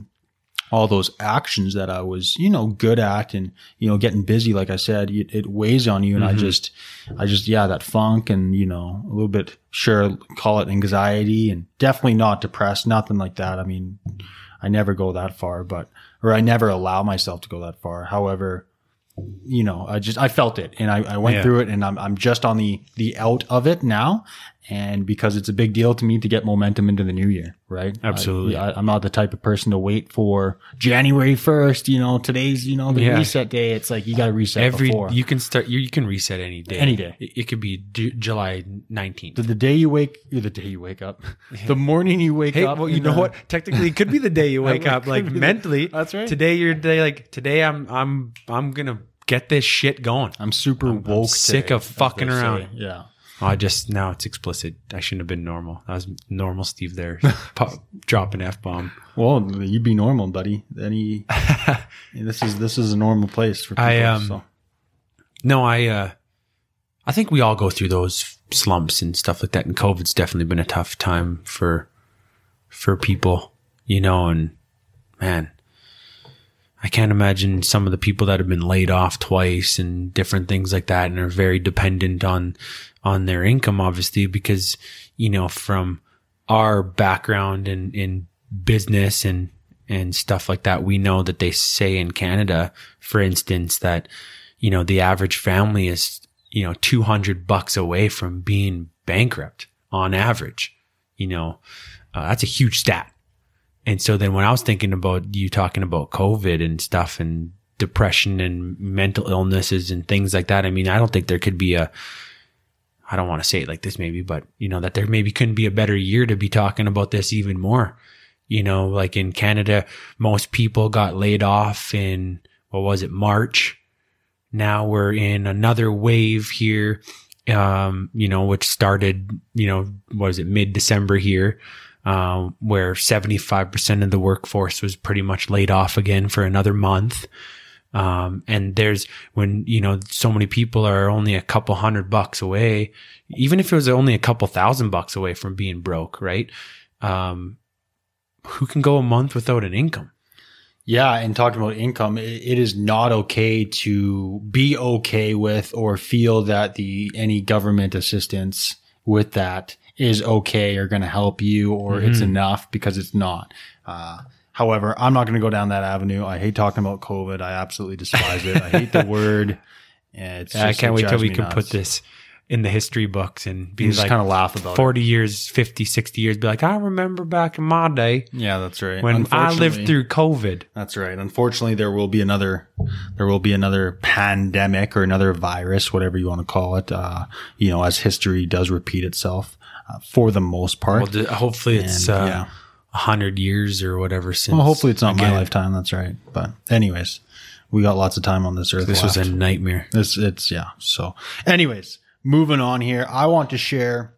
all those actions that I was, you know, good at and, you know, getting busy, like I said, it, it weighs on you. And I Mhm. just, I just, yeah, that funk and, you know, a little bit, sure, call it anxiety and definitely not depressed, nothing like that. I mean, I never go that far, but, or I never allow myself to go that far. However, you know, I just, I felt it and I, I went Yeah. through it and I'm, I'm just on the, the out of it now. And because it's a big deal to me to get momentum into the new year, right? Absolutely. I, I'm not the type of person to wait for January 1st, you know, today's, you know, the Yeah. reset day. It's like, you got to reset Every before. you can start you, you can reset any day. Any day. It, it could be Ju- July nineteenth. the, the day you wake, the day you wake up, the morning you wake Hey, up. well, you know the- what? Technically, it could be the day you wake up, like mentally. That's right. Today, your day, like today, I'm, I'm, I'm gonna get this shit going. I'm super I'm woke. sick today, of fucking they say. around. Yeah. Oh, I just now it's explicit. I shouldn't have been normal. That was normal, Steve. There, Pop, dropping f bomb. Well, you'd be normal, buddy. Any, this is, this is a normal place for people. I, um, so. No, I, uh, I think we all go through those slumps and stuff like that. And COVID's definitely been a tough time for, for people, you know, and man, I can't imagine some of the people that have been laid off twice and different things like that and are very dependent on, on their income, obviously, because, you know, from our background in, in business and, and stuff like that, we know that they say in Canada, for instance, that, you know, the average family is, you know, 200 bucks away from being bankrupt on average. You know, uh, that's a huge stat. And so then when I was thinking about you talking about COVID and stuff and depression and mental illnesses and things like that, I mean, I don't think there could be a, I don't want to say it like this maybe, but you know, that there maybe couldn't be a better year to be talking about this even more. You know, like in Canada, most people got laid off in, what was it, March? Now we're in another wave here, um, you know, which started, you know, was it, mid December here, um, where 75% of the workforce was pretty much laid off again for another month. Um, and there's when, you know, so many people are only a couple hundred bucks away, even if it was only a couple thousand bucks away from being broke, right? Um, who can go a month without an income? Yeah, and talking about income, it, it is not okay to be okay with or feel that the any government assistance with that is okay or going to help you or it's Mhm. enough because it's not. Uh, however, I'm not going to go down that avenue. I hate talking about COVID. I absolutely despise it. I hate the word. And It's I just- can't it wait till we can nuts. put this in the history books and be And just like kind of laugh about it. 40 years, 50, 60 years, be like, I remember back in my day Yeah, that's right. when I lived through COVID. That's right. Unfortunately, there will be another, there will be another pandemic or another virus, whatever you want to call it. Uh, you know, as history does repeat itself uh, for the most part. Well, d- hopefully it's And, uh, yeah. hundred years or whatever since. Well, hopefully it's not my lifetime. That's right. But anyways, we got lots of time on this earth. This was a nightmare. It's it's yeah. So, anyways, moving on here. I want to share,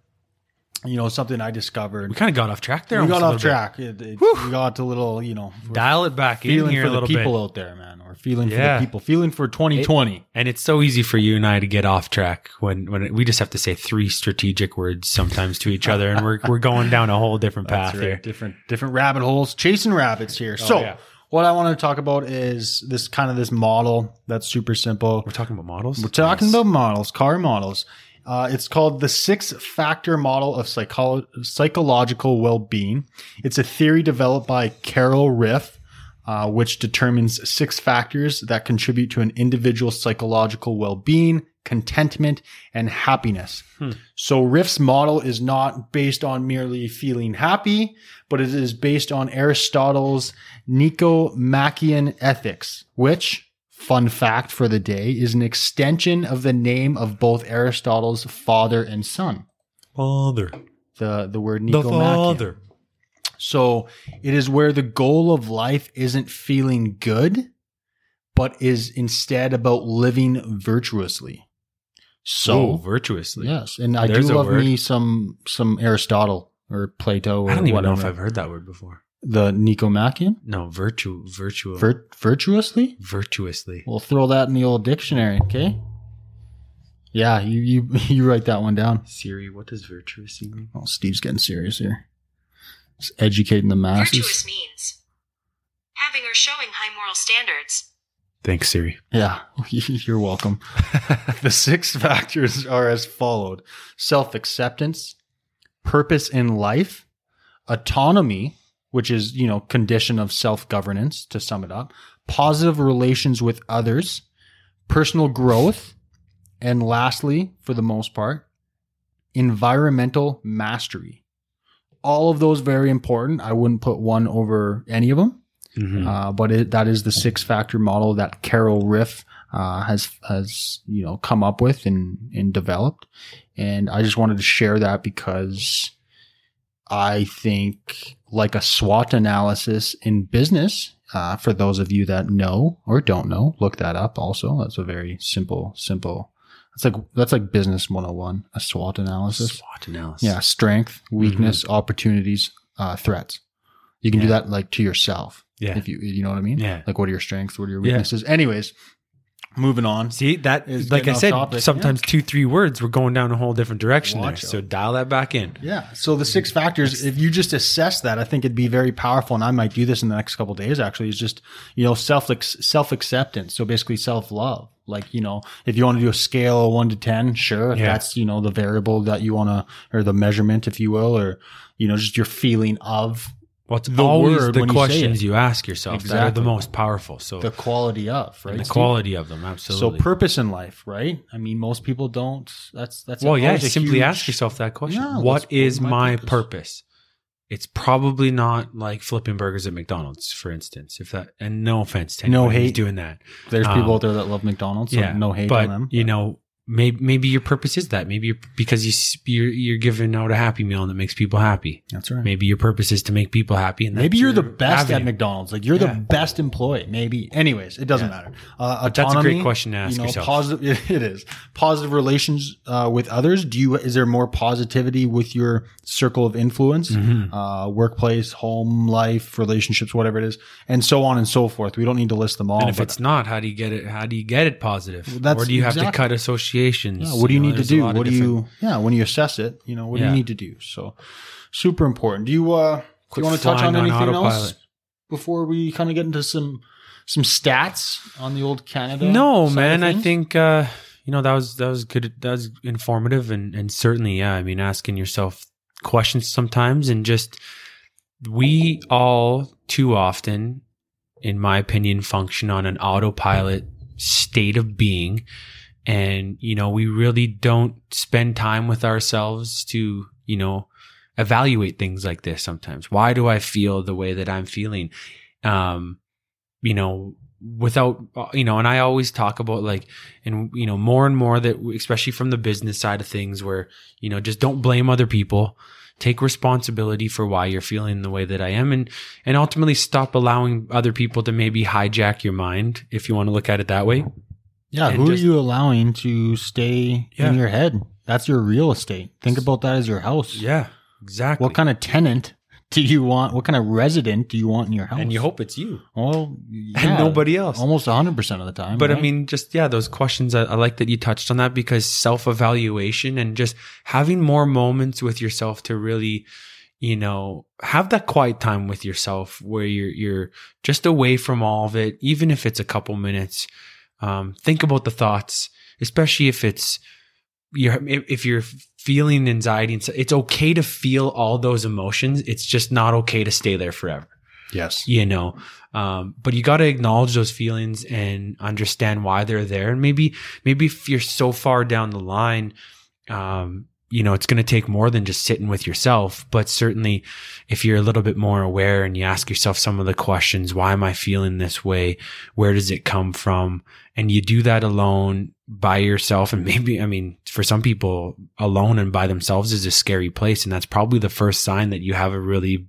you know, something I discovered. We kind of got off track there. We got off track. It, it, we got a little, you know. Dial it back in feeling here for a the people bit. out there, man, or feeling Yeah. for the people, feeling for 2020. And it's so easy for you and I to get off track when when we just have to say three strategic words sometimes to each other, and we're we're going down a whole different path right. here. Different different rabbit holes, chasing rabbits here. Oh, so, Oh, yeah. what I want to talk about is this kind of this model that's super simple. We're talking about models. We're talking about models, car models. Uh, it's called the six factor model of psycholo- psychological well being. It's a theory developed by Carol Ryff, uh, which determines six factors that contribute to an individual's psychological well being, contentment, and happiness. Hmm. So Ryff's model is not based on merely feeling happy, but it is based on Aristotle's Nicomachean ethics, which, fun fact for the day, is an extension of the name of both Aristotle's father and son. father, The the word the father. So it is where the goal of life isn't feeling good, but is instead about living virtuously. So So virtuously. yes, and I There's do love word. me some some Aristotle or Plato or I don't even whatever. know if I've heard that word before. The Nicomachean No, virtue, virtual, Vir- virtuously. virtuously. We'll throw that in the old dictionary, okay? Yeah, you you you write that one down. Siri, what does virtuously mean? Oh, Steve's getting serious here. Just educating the masses. Virtuous means having or showing high moral standards. Thanks, Siri. Yeah, you're welcome. the six factors are as followed: self-acceptance, purpose in life, autonomy, which is, you know, condition of self-governance to sum it up, positive relations with others, personal growth, and lastly, for the most part, environmental mastery. All of those very important. I wouldn't put one over any of them. Mhm. Uh, but it, that is the six factor model that Carol Ryff uh, has has you know come up with and and developed, and I just wanted to share that because I think like a SWOT analysis in business. Uh, for those of you that know or don't know, look that up. Also, that's a very simple, simple. That's like that's like business 101, a SWOT analysis. SWOT analysis. Yeah, strength, weakness, opportunities, uh, threats. You can do that like to yourself Yeah. if you you know what I mean. Yeah. Like what are your strengths? What are your Yeah. weaknesses? Anyways, moving on. See that, Is like I said, topic, sometimes two, three words, we're going down a whole different direction Watch there. out. So dial that back in. Yeah. So the six factors, if you just assess that, I think it'd be very powerful. And I might do this in the next couple of days. Actually, is just you know self self acceptance. So basically self love. Like you know, if you want to do a scale of one to ten, sure. Yeah. that's you know the variable that you want to or the measurement, if you will, or you know just your feeling of Well, The always word the when you say questions it. you, ask yourself that are the most powerful. So the quality of right. and the quality of them, absolutely. So purpose in life, right? I mean, most people don't. That's that's well, yeah, always simply huge- ask yourself that question. Yeah, what's- my my purpose? purpose? It's probably not like flipping burgers at McDonald's, for instance. If that, and no offense to No anyone who's hate. doing that. There's Um, people out there that love McDonald's. So yeah, no hate but on them. you know, maybe maybe your purpose is that. Maybe you're, because you you're, you're giving out a happy meal and it makes people happy. that's right. Maybe your purpose is to make people happy, and Maybe you're the best at. McDonald's. Like you're Yeah. the best employee. Maybe. Anyways, it doesn't Yeah. matter. Uh, But that's a great question to ask you know, yourself. Positive. It is positive relations uh, with others. Do you? Is there more positivity with your circle of influence? Mhm. Uh, workplace, home life, relationships, whatever it is, and so on and so forth. We don't need to list them all. And if it's not, how do you get it? How do you get it positive? That's or do you have to cut cut associations? Yeah, what do you, know, need to do? What do you? Yeah, when you assess it, you know, what do you need to do? So, super important. Do you? uh Do you want to touch on on anything else before we kind of get into some some stats on the old Canada? No, man. I think uh, you know that was that was good. That was informative and and certainly, yeah. I mean, asking yourself questions sometimes and just we all too often, in my opinion, function on an autopilot state of being, and you know we really don't spend time with ourselves to you know evaluate things like this. Sometimes, why do I feel the way that I'm feeling? Um, you know without uh, you know and i always talk about like and you know more and more that especially from the business side of things where you know just don't blame other people take responsibility for why you're feeling the way that I am and and ultimately stop allowing other people to maybe hijack your mind if you want to look at it that way. Yeah, who just- are you allowing to stay Yeah. in your head? That's your real estate. Think about that as your house. Yeah, exactly. What kind of tenant do you want? What kind of resident do you want in your house? and you hope it's you well, and nobody else. Almost hundred percent of the time. But I mean, just yeah, those questions. I, I like that you touched on that because self evaluation and just having more moments with yourself to really, you know, have that quiet time with yourself where you're you're just away from all of it, even if it's a couple minutes. Um, think about the thoughts, especially if it's you're if if you're feeling anxiety. And it's okay to feel all those emotions. It's just not okay to stay there forever yes, you know um, but you got to acknowledge those feelings and understand why they're there and maybe maybe if you're so far down the line um, you know it's going to take more than just sitting with yourself but certainly if you're a little bit more aware and you ask yourself some of the questions why am i feeling this way where does it come from and you do that alone by yourself and maybe i mean for some people alone and by themselves is a scary place and that's probably the first sign that you have a really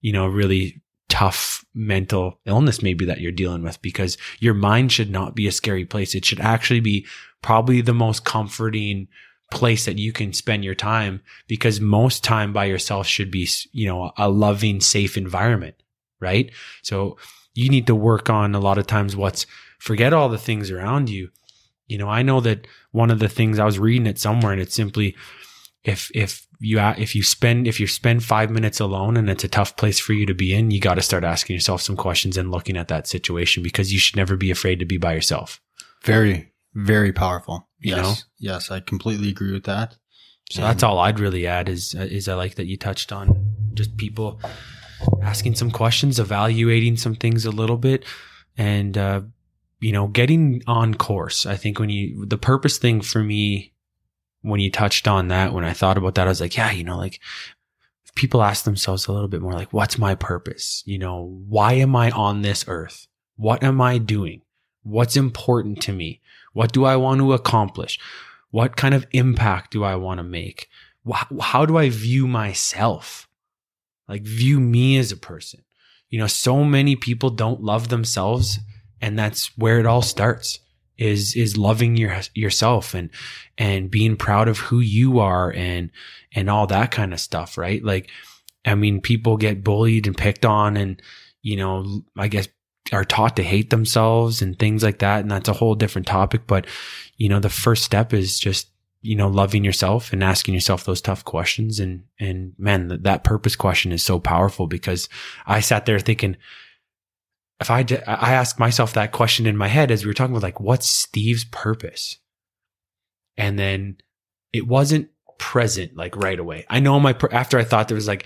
you know really tough mental illness maybe that you're dealing with because your mind should not be a scary place. It should actually be probably the most comforting place that you can spend your time because most time by yourself should be, you know, a loving, safe environment, right? So you need to work on a lot of times what's forget all the things around you. You know, I know that one of the things I was reading it somewhere and it's simply if if you if you spend if you spend five minutes alone and it's a tough place for you to be in, you got to start asking yourself some questions and looking at that situation because you should never be afraid to be by yourself. very, very powerful. Yes, know? yes, I completely agree with that. So that's all I'd really add is is I like that you touched on just people asking some questions, evaluating some things a little bit, and uh, you know getting on course. I think when you the purpose thing for me when you touched on that, when I thought about that, I was like, yeah, you know, like if people ask themselves a little bit more like, what's my purpose? You know, why am I on this earth? What am I doing? What's important to me? What do I want to accomplish? What kind of impact do I want to make? How do I view myself? Like, view me as a person. You know, so many people don't love themselves, and that's where it all starts is is loving your yourself and and being proud of who you are and and all that kind of stuff right like i mean people get bullied and picked on and you know i guess are taught to hate themselves and things like that and that's a whole different topic but you know the first step is just you know loving yourself and asking yourself those tough questions and and man that, that purpose question is so powerful because i sat there thinking if I, d- I asked myself that question in my head as we were talking about like what's steve's purpose? And then it wasn't present like right away. I know my pur- after i thought there was like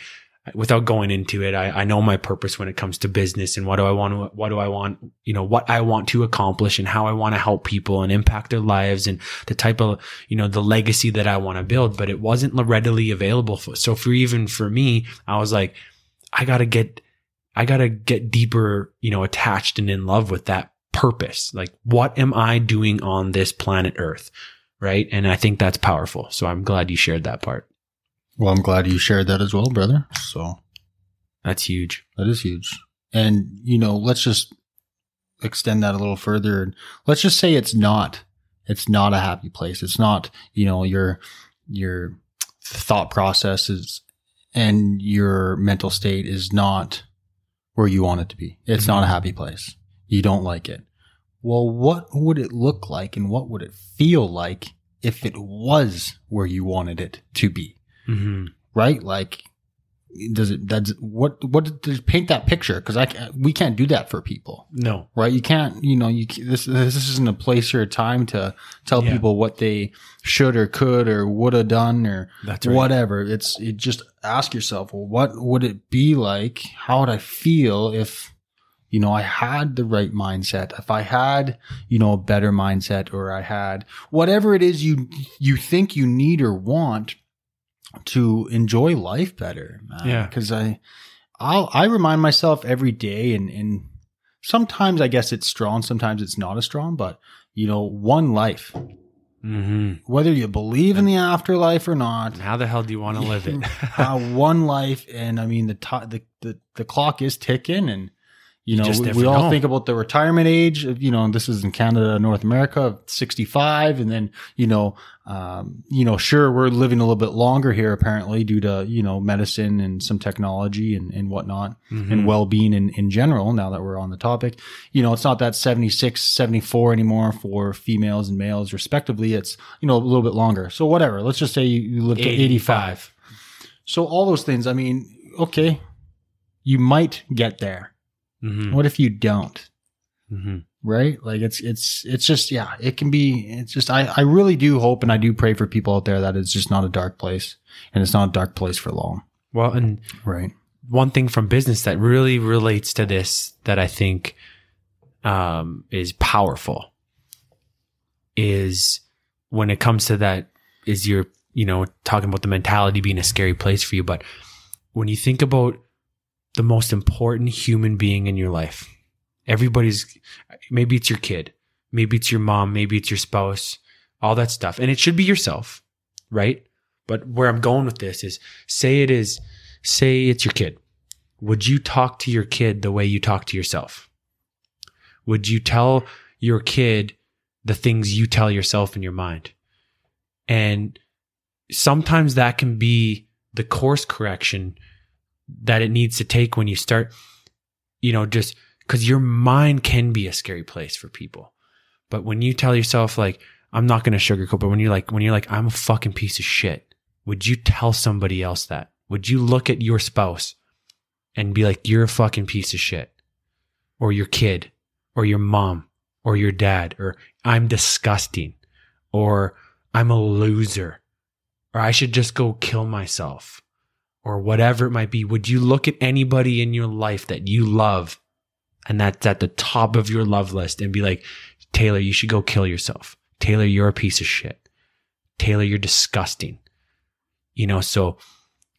without going into it I, I know my purpose when it comes to business and what do i want to what do i want you know what i want to accomplish and how i want to help people and impact their lives and the type of you know the legacy that i want to build. But it wasn't readily available for, so for even for me i was like i gotta get i gotta get deeper you know attached and in love with that purpose. Like what am i doing on this planet earth? Right? And i think that's powerful. So i'm glad you shared that part Well, I'm glad you shared that as well, brother. So that's huge that is huge. And you know, let's just extend that a little further. Let's just say it's not. It's not a happy place. It's not. You know, your your thought processes and your mental state is not where you want it to be. It's not a mm-hmm. happy place. You don't like it. Well, what would it look like and what would it feel like if it was where you wanted it to be? Mm-hmm. right? Like, does it, does what, what does paint that picture? Cause I can't, we can't do that for people, no right? You can't, you know, you, this, this isn't a place or a time to tell Yeah. people what they should or could or would have done or That's right. whatever. It's, it just ask yourself, well, what would it be like? How would I feel if, you know, I had the right mindset, if I had, you know, a better mindset or I had whatever it is you, you think you need or want to enjoy life better. man. Yeah. Cause I, I'll, I remind myself every day and, and sometimes I guess it's strong. Sometimes it's not as strong, but you know, one life, Mm-hmm. whether you believe in the afterlife or not. How the hell do you want to live it? uh, one life, and I mean the, ti the the the clock is ticking, and you know we, we all know. think about the retirement age. Of, you know, and this is in Canada, North America, sixty five, and then you know, um, you know, sure we're living a little bit longer here apparently due to you know medicine and some technology and and whatnot Mhm. and well being in in general. Now that we're on the topic, you know, it's not that 76, 74 anymore for females and males respectively. It's you know a little bit longer. So whatever. Let's just say you, you live to eighty five. So all those things, I mean, okay, you might get there. Mhm. What if you don't? Mhm. Right? Like it's it's it's just yeah, it can be it's just I I really do hope and I do pray for people out there that it's just not a dark place and it's not a dark place for long. Well, and Right. one thing from business that really relates to this that I think um, is powerful is when it comes to that is you're you know talking about the mentality being a scary place for you, but when you think about the most important human being in your life, everybody's maybe it's your kid, maybe it's your mom, maybe it's your spouse, all that stuff, and it should be yourself, right? But where I'm going with this is say it is say it's your kid. Would you talk to your kid the way you talk to yourself? Would you tell your kid the things you tell yourself in your mind? And sometimes that can be the course correction that it needs to take when you start, you know, just because your mind can be a scary place for people. But when you tell yourself, like, I'm not going to sugarcoat, but when you're like, when you're like, I'm a fucking piece of shit, would you tell somebody else that? Would you look at your spouse and be like, you're a fucking piece of shit? Or your kid, or your mom, or your dad, or I'm disgusting, or I'm a loser, or I should just go kill myself, or whatever it might be. Would you look at anybody in your life that you love and that's at the top of your love list and be like, Taylor, you should go kill yourself. Taylor, you're a piece of shit. Taylor, you're disgusting. You know, so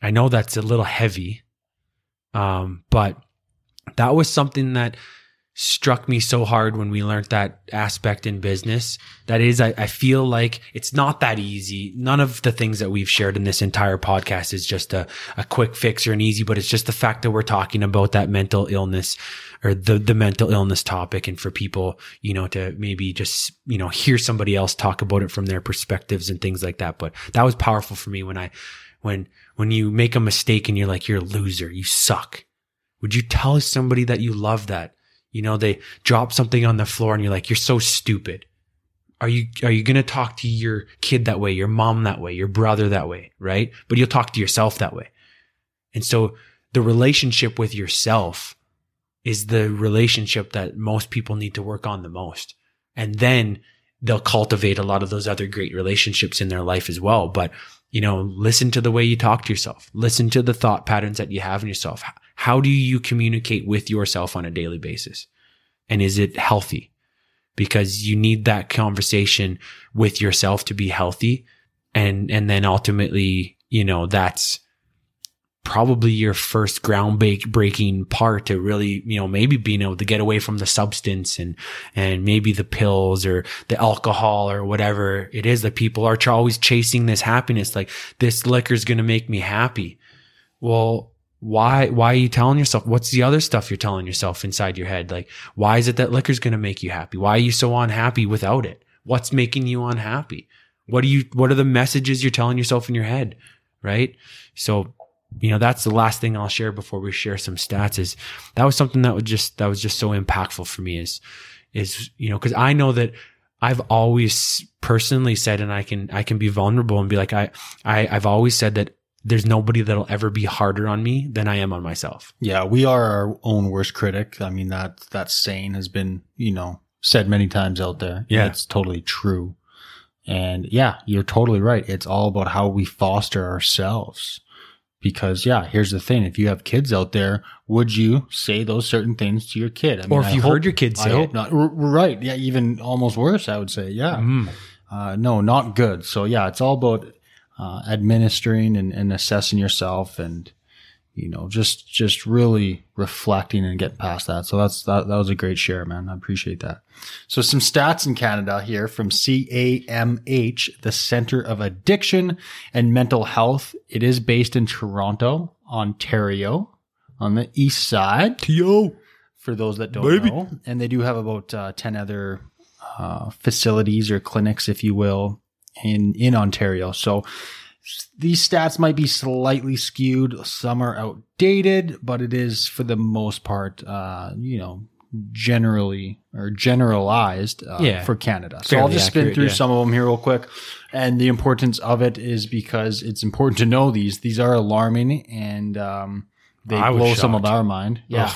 I know that's a little heavy. Um, but that was something that struck me so hard when we learned that aspect in business. That is, I, I feel like it's not that easy. None of the things that we've shared in this entire podcast is just a, a quick fix or an easy, but it's just the fact that we're talking about that mental illness or the, the mental illness topic. And for people, you know, to maybe just, you know, hear somebody else talk about it from their perspectives and things like that. But that was powerful for me when I, when, when you make a mistake and you're like, you're a loser, you suck. Would you tell somebody that you love that? You know, they drop something on the floor and you're like, you're so stupid. Are you, are you going to talk to your kid that way, your mom that way, your brother that way? Right. But you'll talk to yourself that way. And so the relationship with yourself is the relationship that most people need to work on the most. And then they'll cultivate a lot of those other great relationships in their life as well. But, you know, listen to the way you talk to yourself. Listen to the thought patterns that you have in yourself. How do you communicate with yourself on a daily basis? And is it healthy? Because you need that conversation with yourself to be healthy. And, and then ultimately, you know, that's probably your first ground breaking part to really, you know, maybe being able to get away from the substance and, and maybe the pills or the alcohol or whatever it is that people are always chasing this happiness. Like this liquor is going to make me happy. Well, why, why are you telling yourself? What's the other stuff you're telling yourself inside your head? Like, why is it that liquor's going to make you happy? Why are you so unhappy without it? What's making you unhappy? What do you, what are the messages you're telling yourself in your head? Right. So you know that's the last thing i'll share before we share some stats is that was something that was just that was just so impactful for me is is you know because i know that i've always personally said and i can i can be vulnerable and be like i, I i've always said that there's nobody that'll ever be harder on me than i am on myself Yeah, we are our own worst critic. I mean that that saying has been, you know, said many times out there. Yeah. It's totally true. And yeah, you're totally right. It's all about how we foster ourselves. Because yeah, here's the thing. If you have kids out there, would you say those certain things to your kid? I or if I you hope- heard your kids I hope it not. R- right. Yeah. Even almost worse, I would say. Yeah. Mhm. Uh, no, not good. So yeah, it's all about uh, administering and, and assessing yourself, and you know, just just really reflecting and getting past that. So that's that that was a great share, man. I appreciate that. So some stats in Canada here from CAMH, the Center of Addiction and Mental Health. It is based in Toronto, Ontario, on the east side. Yo. For those that don't Baby. know, and they do have about uh, ten other uh, facilities or clinics, if you will, in in Ontario. So these stats might be slightly skewed. Some are outdated, but it is for the most part, uh, you know, generally or generalized uh, Yeah. for Canada. So I'll Fairly just spin accurate, through yeah. some of them here real quick. And the importance of it is because it's important to know these. These are alarming and um, they I blow some of our mind. Yeah.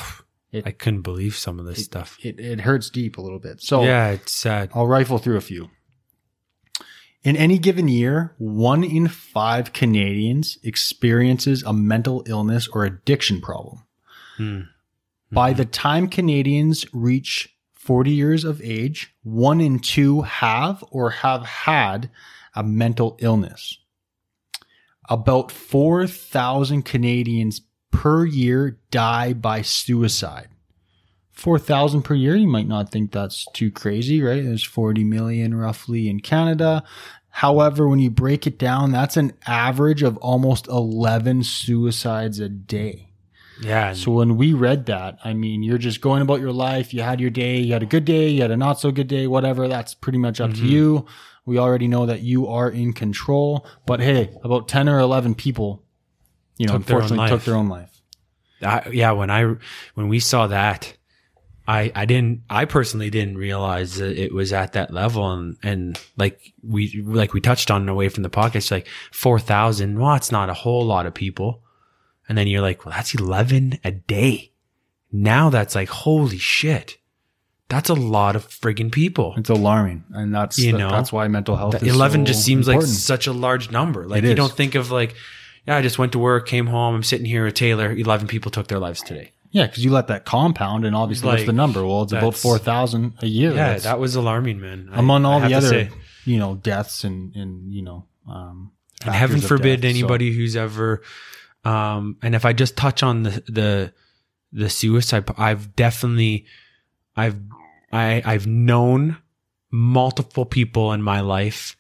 Ugh, I couldn't believe some of this stuff. It, it hurts deep a little bit. So yeah, it's sad. I'll rifle through a few. In any given year, one in five Canadians experiences a mental illness or addiction problem. Hmm. By the time Canadians reach 40 years of age, one in two have or have had a mental illness. About 4,000 Canadians per year die by suicide. 4,000 per year, you might not think that's too crazy, right? There's 40 million roughly in Canada. However, when you break it down, that's an average of almost 11 suicides a day. Yeah. So when we read that, I mean, you're just going about your life. You had your day, you had a good day, you had a not so good day, whatever. That's pretty much up to Mhm. you. We already know that you are in control. But hey, about 10 or 11 people, you know, Took their unfortunately took their own life. I, yeah, when I when we saw that, I I didn't I personally didn't realize that it was at that level and and like we like we touched on away from the podcast like four thousand. Well, it's not a whole lot of people, and then you're like, well, that's eleven a day. Now that's like holy shit, that's a lot of friggin' people. It's alarming. And that's, You that- know, that's why mental health 11 so just seems important. like such a large number. Like It you is. don't think of like, yeah, I just went to work, came home, I'm sitting here with Taylor. Eleven people took their lives today. Yeah, because you let that compound and obviously what's the number? Well, it's about 4,000 a year. Yeah, That's- that was alarming, man. Among I all have the other, you know, deaths and, and you know, um, and heaven forbid death. So- anybody who's ever, um, and if I just touch on the the the suicide, I've definitely, I've I I've known multiple people in my life.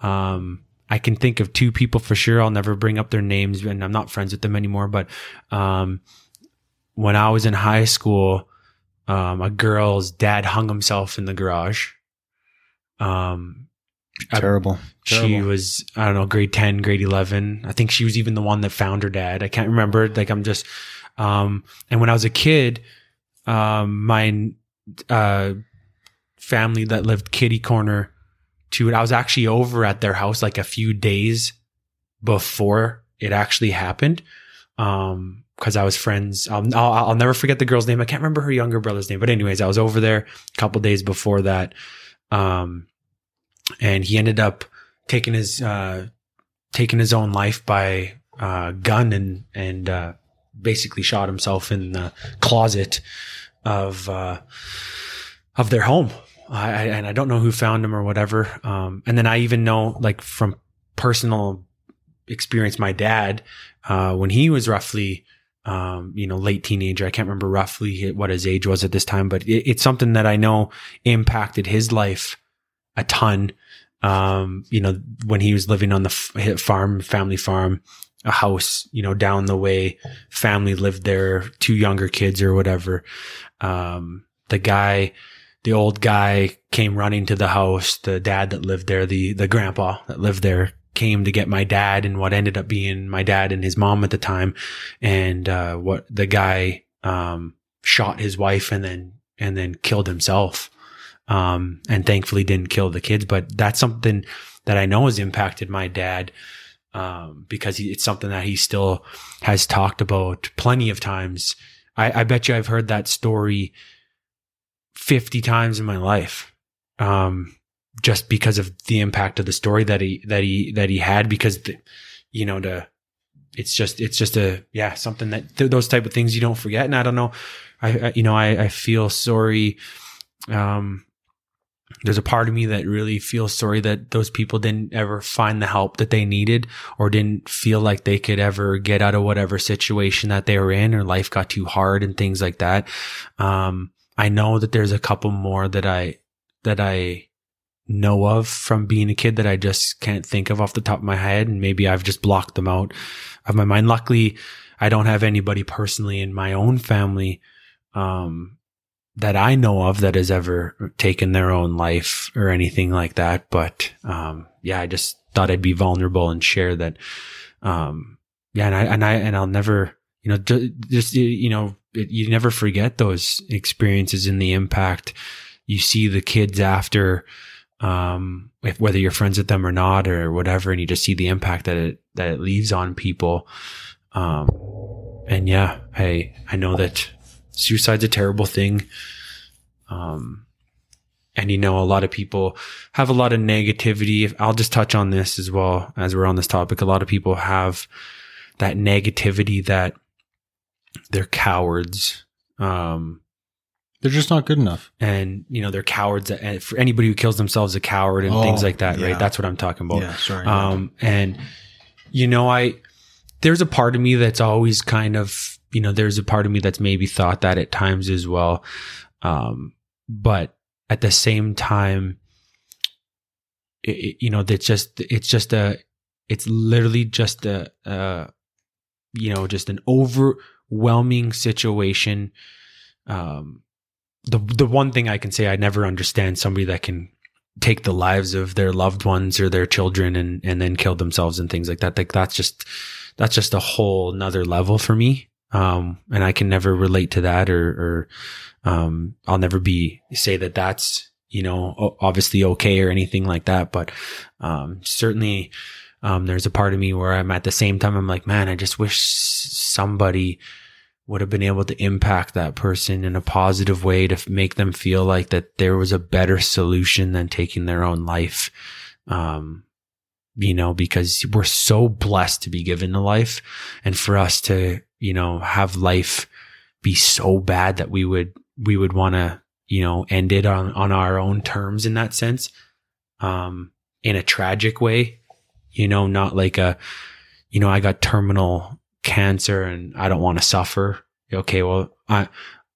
Um, I can think of two people for sure. I'll never bring up their names, and I'm not friends with them anymore. But um, when I was in high school, um, a girl's dad hung himself in the garage. Um, I- terrible. she was I don't know grade 10 grade 11 I think she was even the one that found her dad. I can't remember. Like I'm just um and when I was a kid um my uh family that lived kitty corner to it I was actually over at their house like a few days before it actually happened. Um because I was friends. I'll, I'll I'll never forget the girl's name. I can't remember her younger brother's name but anyways I was over there a couple days before that. Um and he ended up taking his uh taking his own life by uh gun and and uh basically shot himself in the closet of uh of their home. I, I and I don't know who found him or whatever. Um and then I even know like from personal experience my dad uh when he was roughly um, you know, late teenager. I can't remember roughly what his age was at this time, but it, it's something that I know impacted his life a ton. Um, you know, when he was living on the f- farm, family farm, a house, you know, down the way, family lived there, two younger kids or whatever. Um, the guy, the old guy came running to the house. The dad that lived there, the, the grandpa that lived there came to get my dad and what ended up being my dad and his mom at the time. And, uh, what the guy, um, shot his wife and then, and then killed himself um, and thankfully didn't kill the kids. But that's something that I know has impacted my dad um, because he, it's something that he still has talked about plenty of times. I, I bet you I've heard that story 50 times in my life. Um, just because of the impact of the story that he, that he, that he had because, the, you know, to, it's just, it's just a, yeah, something that th- those type of things you don't forget. And I don't know, I, I you know, I, I feel sorry, um, there's a part of me that really feels sorry that those people didn't ever find the help that they needed or didn't feel like they could ever get out of whatever situation that they were in or life got too hard and things like that. Um, I know that there's a couple more that I, that I know of from being a kid that I just can't think of off the top of my head. And maybe I've just blocked them out of my mind. Luckily, I don't have anybody personally in my own family, um, that I know of that has ever taken their own life or anything like that. But, um, yeah, I just thought I'd be vulnerable and share that. Um, yeah. And I, and I, and I'll never, you know, just, you know, you never forget those experiences and the impact you see the kids after, um, if, whether you're friends with them or not or whatever, and you just see the impact that it, that it leaves on people. Um, and yeah, I, I know that suicide's a terrible thing. Um, and you know, a lot of people have a lot of negativity. I'll just touch on this as well as we're on this topic. A lot of people have that negativity that they're cowards. Um, They're just not good enough. and you know, they're cowards. And for anybody who kills themselves, a coward and Oh, things like that, yeah. right? That's what I'm talking about. Yeah, sorry. Um, and you know, I, there's a part of me that's always kind of, you know, there's a part of me that's maybe thought that at times as well. Um, but at the same time, it, you know, that's just, it's just a, it's literally just a, uh, you know, just an overwhelming situation. Um, the, the one thing I can say, I never understand somebody that can take the lives of their loved ones or their children and and then kill themselves and things like that. Like that's just that's just a whole another level for me. Um, and I can never relate to that or or um, I'll never be say that that's you know obviously okay or anything like that. But um, certainly. Um, there's a part of me where I'm at the same time, I'm like, man, I just wish somebody would have been able to impact that person in a positive way to make them feel like that there was a better solution than taking their own life. Um, you know, because we're so blessed to be given a life and for us to, you know, have life be so bad that we would, we would want to, you know, end it on, on our own terms in that sense. Um, in a tragic way, you know, not like a, you know, I got terminal cancer and I don't want to suffer. Okay, well, I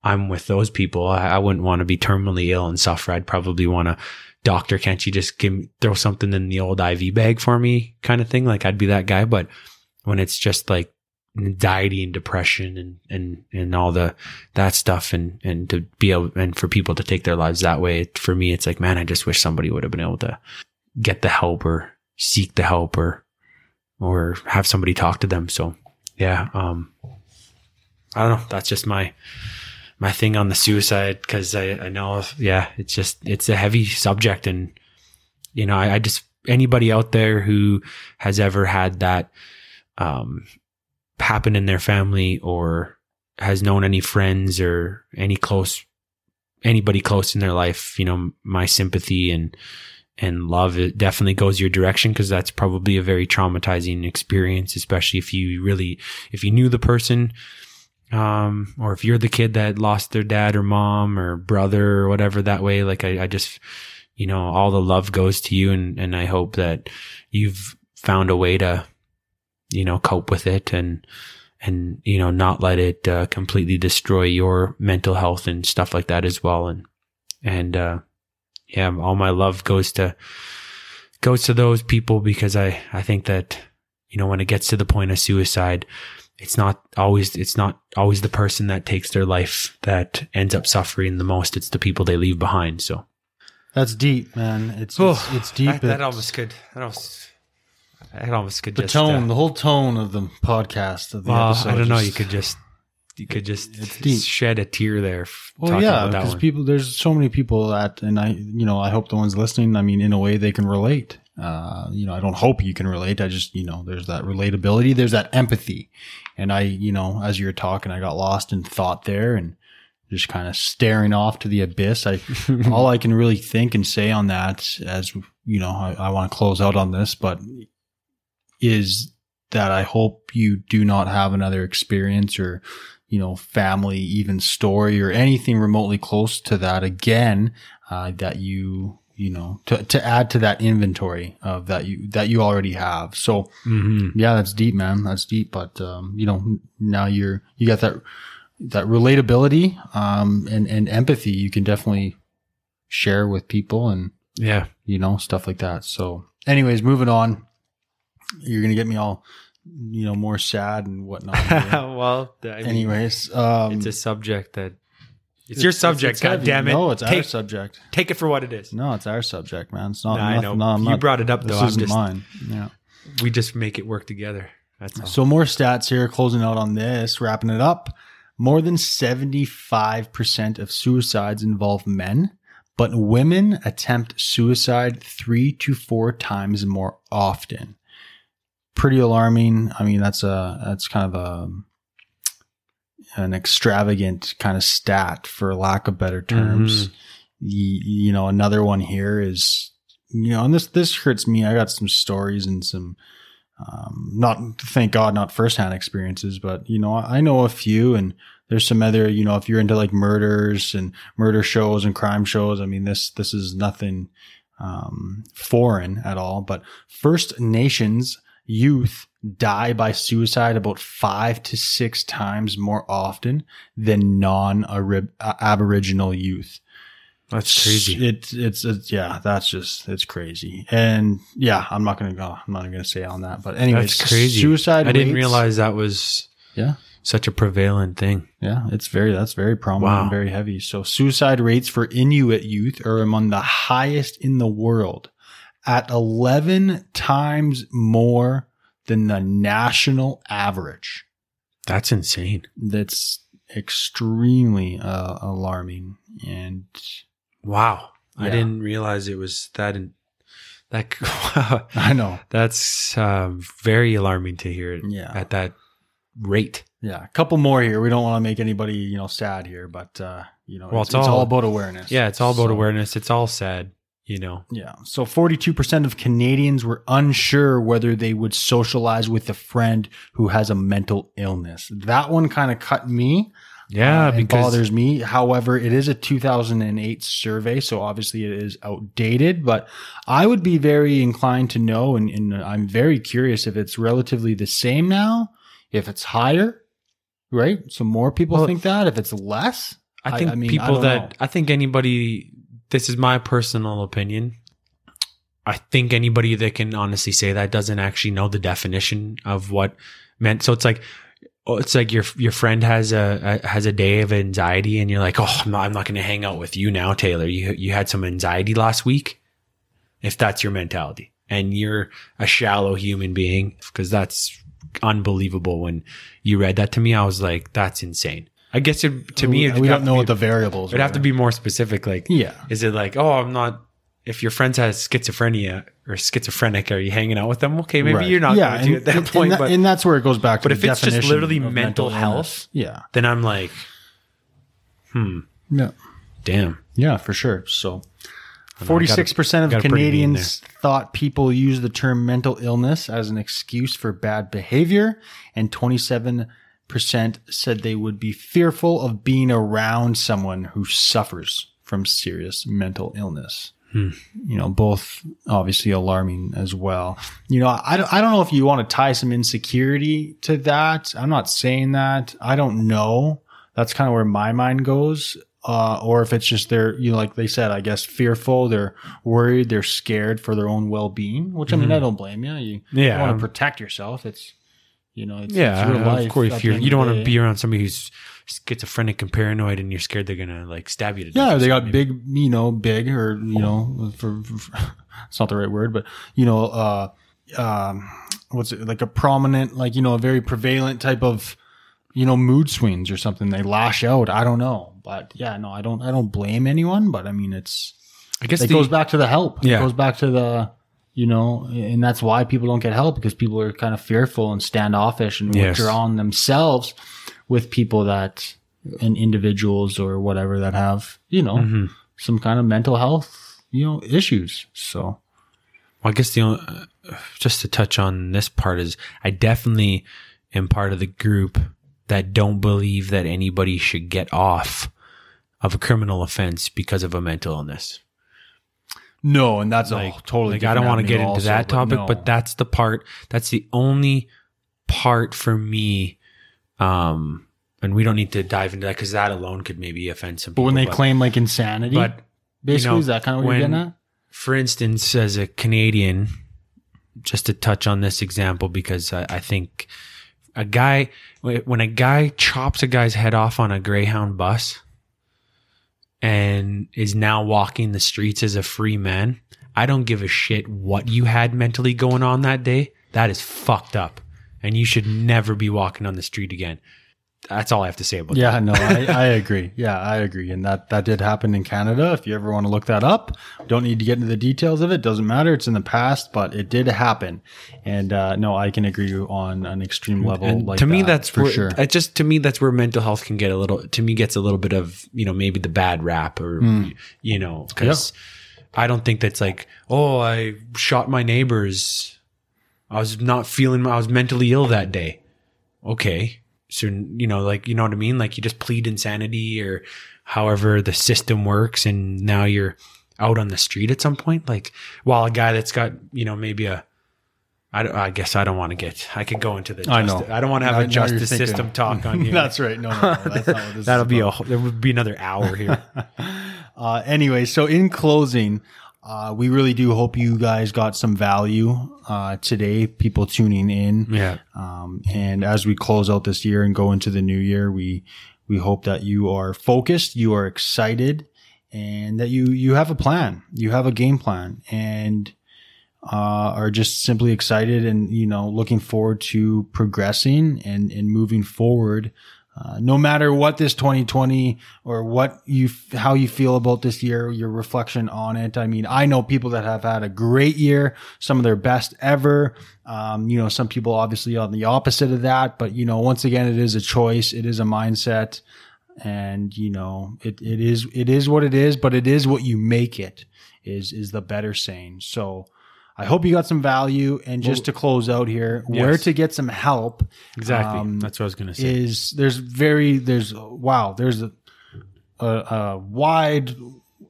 I'm with those people. I, I wouldn't want to be terminally ill and suffer. I'd probably want to, doctor, can't you just give me, throw something in the old IV bag for me, kind of thing. Like I'd be that guy. But when it's just like anxiety and depression and and and all the that stuff, and and to be able and for people to take their lives that way, for me, it's like, man, I just wish somebody would have been able to get the help or seek the help or or have somebody talk to them. So yeah, um, I don't know. That's just my my thing on the suicide because I, I know yeah, it's just it's a heavy subject and you know I, I just anybody out there who has ever had that um happen in their family or has known any friends or any close anybody close in their life, you know, my sympathy and and love it definitely goes your direction because that's probably a very traumatizing experience, especially if you really if you knew the person, um, or if you're the kid that lost their dad or mom or brother or whatever that way. Like I, I just, you know, all the love goes to you, and and I hope that you've found a way to, you know, cope with it and and you know not let it uh, completely destroy your mental health and stuff like that as well and and uh yeah all my love goes to goes to those people because i i think that you know when it gets to the point of suicide it's not always it's not always the person that takes their life that ends up suffering the most it's the people they leave behind so That's deep, man. It's it's, it's deep. that, that almost could that almost that almost could the just tone, uh, the whole tone of the podcast of the well, episode. I don't know. just- You could just, you could just shed a tear there. Well, yeah, because people, there's so many people that, and I, you know, I hope the ones listening, I mean, in a way they can relate. Uh, you know, I don't hope you can relate. I just, you know, there's that relatability, there's that empathy. And I, you know, as you were talking, I got lost in thought there and just kind of staring off to the abyss. I, all I can really think and say on that as, you know, I, I want to close out on this, but is that I hope you do not have another experience or, you know, family, even story or anything remotely close to that again, uh, that you, you know, to, to add to that inventory of that you, that you already have. So Mm-hmm. yeah, that's deep, man. That's deep. But, um, you know, now you're, you got that, that relatability, um, and, and empathy you can definitely share with people and, Yeah. you know, stuff like that. So anyways, moving on, you're going to get me all, you know, more sad and whatnot. well, I mean, anyways, um, it's a subject that it's, your subject. it's God damn it! No, it's our subject. take it for what it is. No, it's our subject, man. It's not. No, I know. No, you not- brought it up This though. I'm isn't just mine. Yeah. we just make it work together. That's all. So more stats here, closing out on this, wrapping it up. More than 75% of suicides involve men, but women attempt suicide three to four times more often. Pretty alarming. I mean, that's a, that's kind of a, an extravagant kind of stat for lack of better terms. Mhm. Y- you know, another one here is, you know, and this, this hurts me. I got some stories and some, um, not thank God, not firsthand experiences, but you know, I know a few and there's some other, you know, if you're into like murders and murder shows and crime shows, I mean, this, this is nothing, um, foreign at all, but First Nations youth die by suicide about five to six times more often than non uh, Aboriginal youth. That's crazy. It's, it's, it's, yeah, that's just, it's crazy. And yeah, I'm not going to go, I'm not going to say on that, but anyways, That's crazy. Suicide I didn't realize that was Yeah. such a prevalent thing. Yeah, it's very that's very prominent Wow. and very heavy. So suicide rates for Inuit youth are among the highest in the world at 11 times more than the national average. That's insane. That's extremely uh, alarming and Wow. I didn't realize it was that in, that wow. I know. That's uh, very alarming to hear Yeah. at that rate. Yeah, a couple more here. We don't want to make anybody, you know, sad here, but uh, you know, Well, it's, it's it's all, all- about awareness. Yeah, it's all about So- awareness. It's all sad, you know. Yeah. So 42% of Canadians were unsure whether they would socialize with a friend who has a mental illness. That one kind of cut me. Yeah, uh, because bothers me. However, it is a 2008 survey, so obviously it is outdated, but I would be very inclined to know, and, and I'm very curious if it's relatively the same now, if it's higher, right? So more people Well, think that. If it's less, I I- think I mean, people don't that know. I think anybody this is my personal opinion. I think anybody that can honestly say that doesn't actually know the definition of what meant. So it's like oh, it's like your your friend has a, a has a day of anxiety and you're like, "Oh, I'm not I'm not going to hang out with you now, Taylor. You you had some anxiety last week." If that's your mentality and you're a shallow human being because that's unbelievable when you read that to me, I was like, that's insane. I guess it, to me, we, don't know be- what the variables are. It'd have to be more specific. Like, Yeah. is it like, oh, I'm not. If your friend has schizophrenia or schizophrenic, are you hanging out with them? Okay, maybe Right. you're not yeah, going to at that and, point. and, but and that's where it goes back to but if it's just literally of mental illness. health- yeah then I'm like, hmm, yeah damn. yeah for sure so 46% of gotta bring me in Canadians thought people use the term mental illness as an excuse for bad behavior, and 27% said they would be fearful of being around someone who suffers from serious mental illness. Hmm. You know, both obviously alarming as well. You know, I don't, I don't know if you want to tie some insecurity to that. I'm not saying that. I don't know. That's kind of where my mind goes. Uh, or if it's just they're, you know, like they said, I guess fearful, they're worried, they're scared for their own well being, which I mean. I don't blame you. You, Yeah. want to protect yourself. It's, you know, it's, Yeah, it's your life. of course. If you're, you don't want to be around somebody who's schizophrenic and paranoid, and you're scared they're gonna like stab you to death. Yeah, they got big, you know, big or you know, for, for it's not the right word, but you know, uh, um, what's it like a prominent, like you know, a very prevalent type of, you know, mood swings or something. They lash out. I don't know, but yeah, no, I don't, I don't blame anyone, but I mean, it's I guess it the, goes back to the help. Yeah. It goes back to the, you know, and that's why people don't get help because people are kind of fearful and standoffish and Yes. withdraw on themselves with people that and individuals or whatever that have, you know, Mhm. some kind of mental health, you know, issues. So Well, I guess the only, uh, just to touch on this part is I definitely am part of the group that don't believe that anybody should get off of a criminal offense because of a mental illness. No, and that's like a totally. like I don't want to get into that topic, no. but that's the part. That's the only part for me. Um, and we don't need to dive into that because that alone could maybe offend some But people. when they claim like insanity, but basically, you know, is that kind of what when- you're getting at? for instance, as a Canadian, just to touch on this example, because I, I think a guy, when a guy chops a guy's head off on a Greyhound bus and is now walking the streets as a free man, I don't give a shit what you had mentally going on that day. That is fucked up. And you should never be walking on the street again. That's all I have to say about that. Yeah, no, I, I agree. Yeah, I agree. And that, that did happen in Canada. If you ever want to look that up, don't need to get into the details of it. Doesn't matter. It's in the past, but it did happen. And, uh, no, I can agree on an extreme level. And like to me, that, that's for where, sure. It just to me, that's where mental health can get a little. To me, gets a little bit of you know maybe the bad rap or you know because I don't think that's like oh I shot my neighbors. I was not feeling. I was mentally ill that day. Okay, so you know like you know what I mean. Like you just plead insanity or however the system works, and now you're out on the street at some point. Like while a guy that's got you know maybe a I, don't- I guess I don't want to get. I could go into the. I know. I don't want to have a justice system talk on you. that's right. No, no, no, that's not what this That'll be about. a. There would be another hour here. Uh, anyway, so in closing, uh, we really do hope you guys got some value uh, today. People tuning in, yeah. um, and as we close out this year and go into the new year, we we hope that you are focused, you are excited, and that you you have a plan, you have a game plan, and uh, are just simply excited and you know looking forward to progressing and and moving forward. Uh, no matter what this 2020 or what you how you feel about this year, your reflection on it. I mean, I know people that have had a great year, some of their best ever. Um, you know, some people obviously on the opposite of that, but you know, once again, it is a choice, it is a mindset, and you know, it it is it is what it is, but it is what you make it. Is is the better saying. So. I hope you got some value. And just to close out here, where to get some help Exactly. Um, That's what I was going to say. is there's very there's wow there's a a, a wide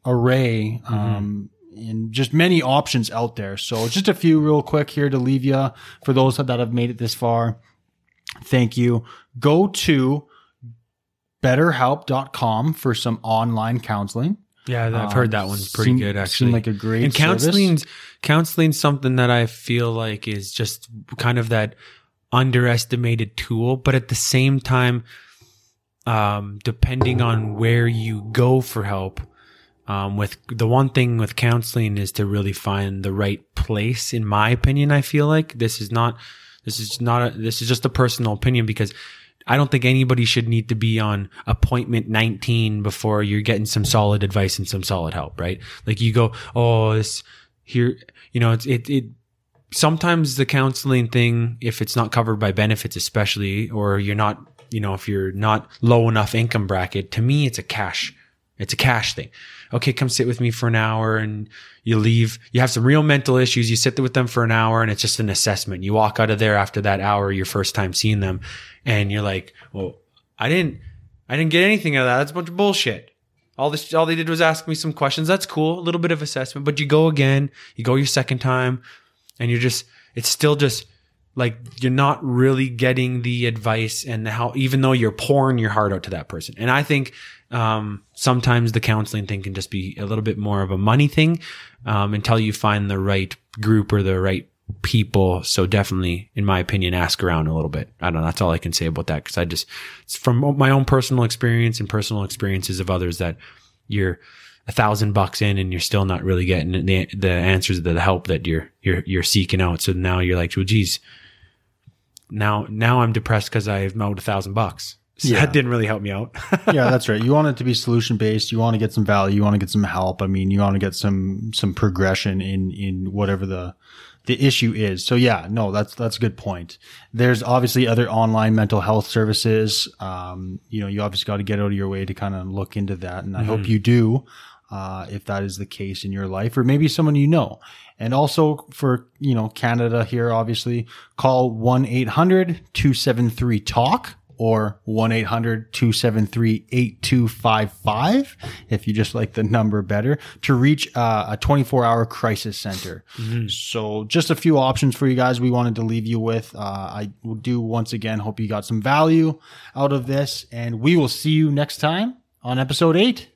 array um and just many options out there so just a few real quick here to leave you for those that have made it this far thank you go to betterhelp.com for some online counseling yeah, I've Um, heard that one's pretty seem- good. Actually, like a great and service. counseling's counseling's something that I feel like is just kind of that underestimated tool, but at the same time, um, depending on where you go for help, um, with the one thing with counseling is to really find the right place. In my opinion, I feel like this is not, this is not, a, this is just a personal opinion because I don't think anybody should need to be on appointment 19 before you're getting some solid advice and some solid help, right? Like you go, oh, this here, you know, it's, it, it, sometimes the counseling thing, if it's not covered by benefits, especially, or you're not, you know, if you're not low enough income bracket, to me, it's a cash, it's a cash thing. Okay, come sit with me for an hour and you leave. You have some real mental issues. You sit with them for an hour and it's just an assessment. You walk out of there after that hour, your first time seeing them and you're like, well, I didn't, I didn't get anything out of that. That's a bunch of bullshit. All this, all they did was ask me some questions. That's cool. A little bit of assessment, but you go again, you go your second time and you're just, it's still just like you're not really getting the advice and the how, even though you're pouring your heart out to that person. And I think, um, sometimes the counseling thing can just be a little bit more of a money thing, um, until you find the right group or the right people. So definitely, in my opinion, ask around a little bit. I don't know. That's all I can say about that. Cause I just, it's from my own personal experience and personal experiences of others that you're a thousand bucks in and you're still not really getting the, the answers, the help that you're, you're, you're seeking out. So now you're like, well, geez, now, now I'm depressed because I've mowed a thousand bucks. So Yeah. that didn't really help me out. yeah, that's right. You want it to be solution based. You want to get some value. You want to get some help. I mean, you want to get some some progression in in whatever the the issue is. So yeah, no, that's that's a good point. There's obviously other online mental health services. Um, you know, you obviously got to get out of your way to kind of look into that, and I hope you do. Uh, if that is the case in your life, or maybe someone you know. And also for, you know, Canada here, obviously call 1-800-273-TALK or 1-800-273-8255 if you just like the number better to reach uh, a 24 hour crisis center. So just a few options for you guys we wanted to leave you with. Uh, I do once again hope you got some value out of this and we will see you next time on episode eight.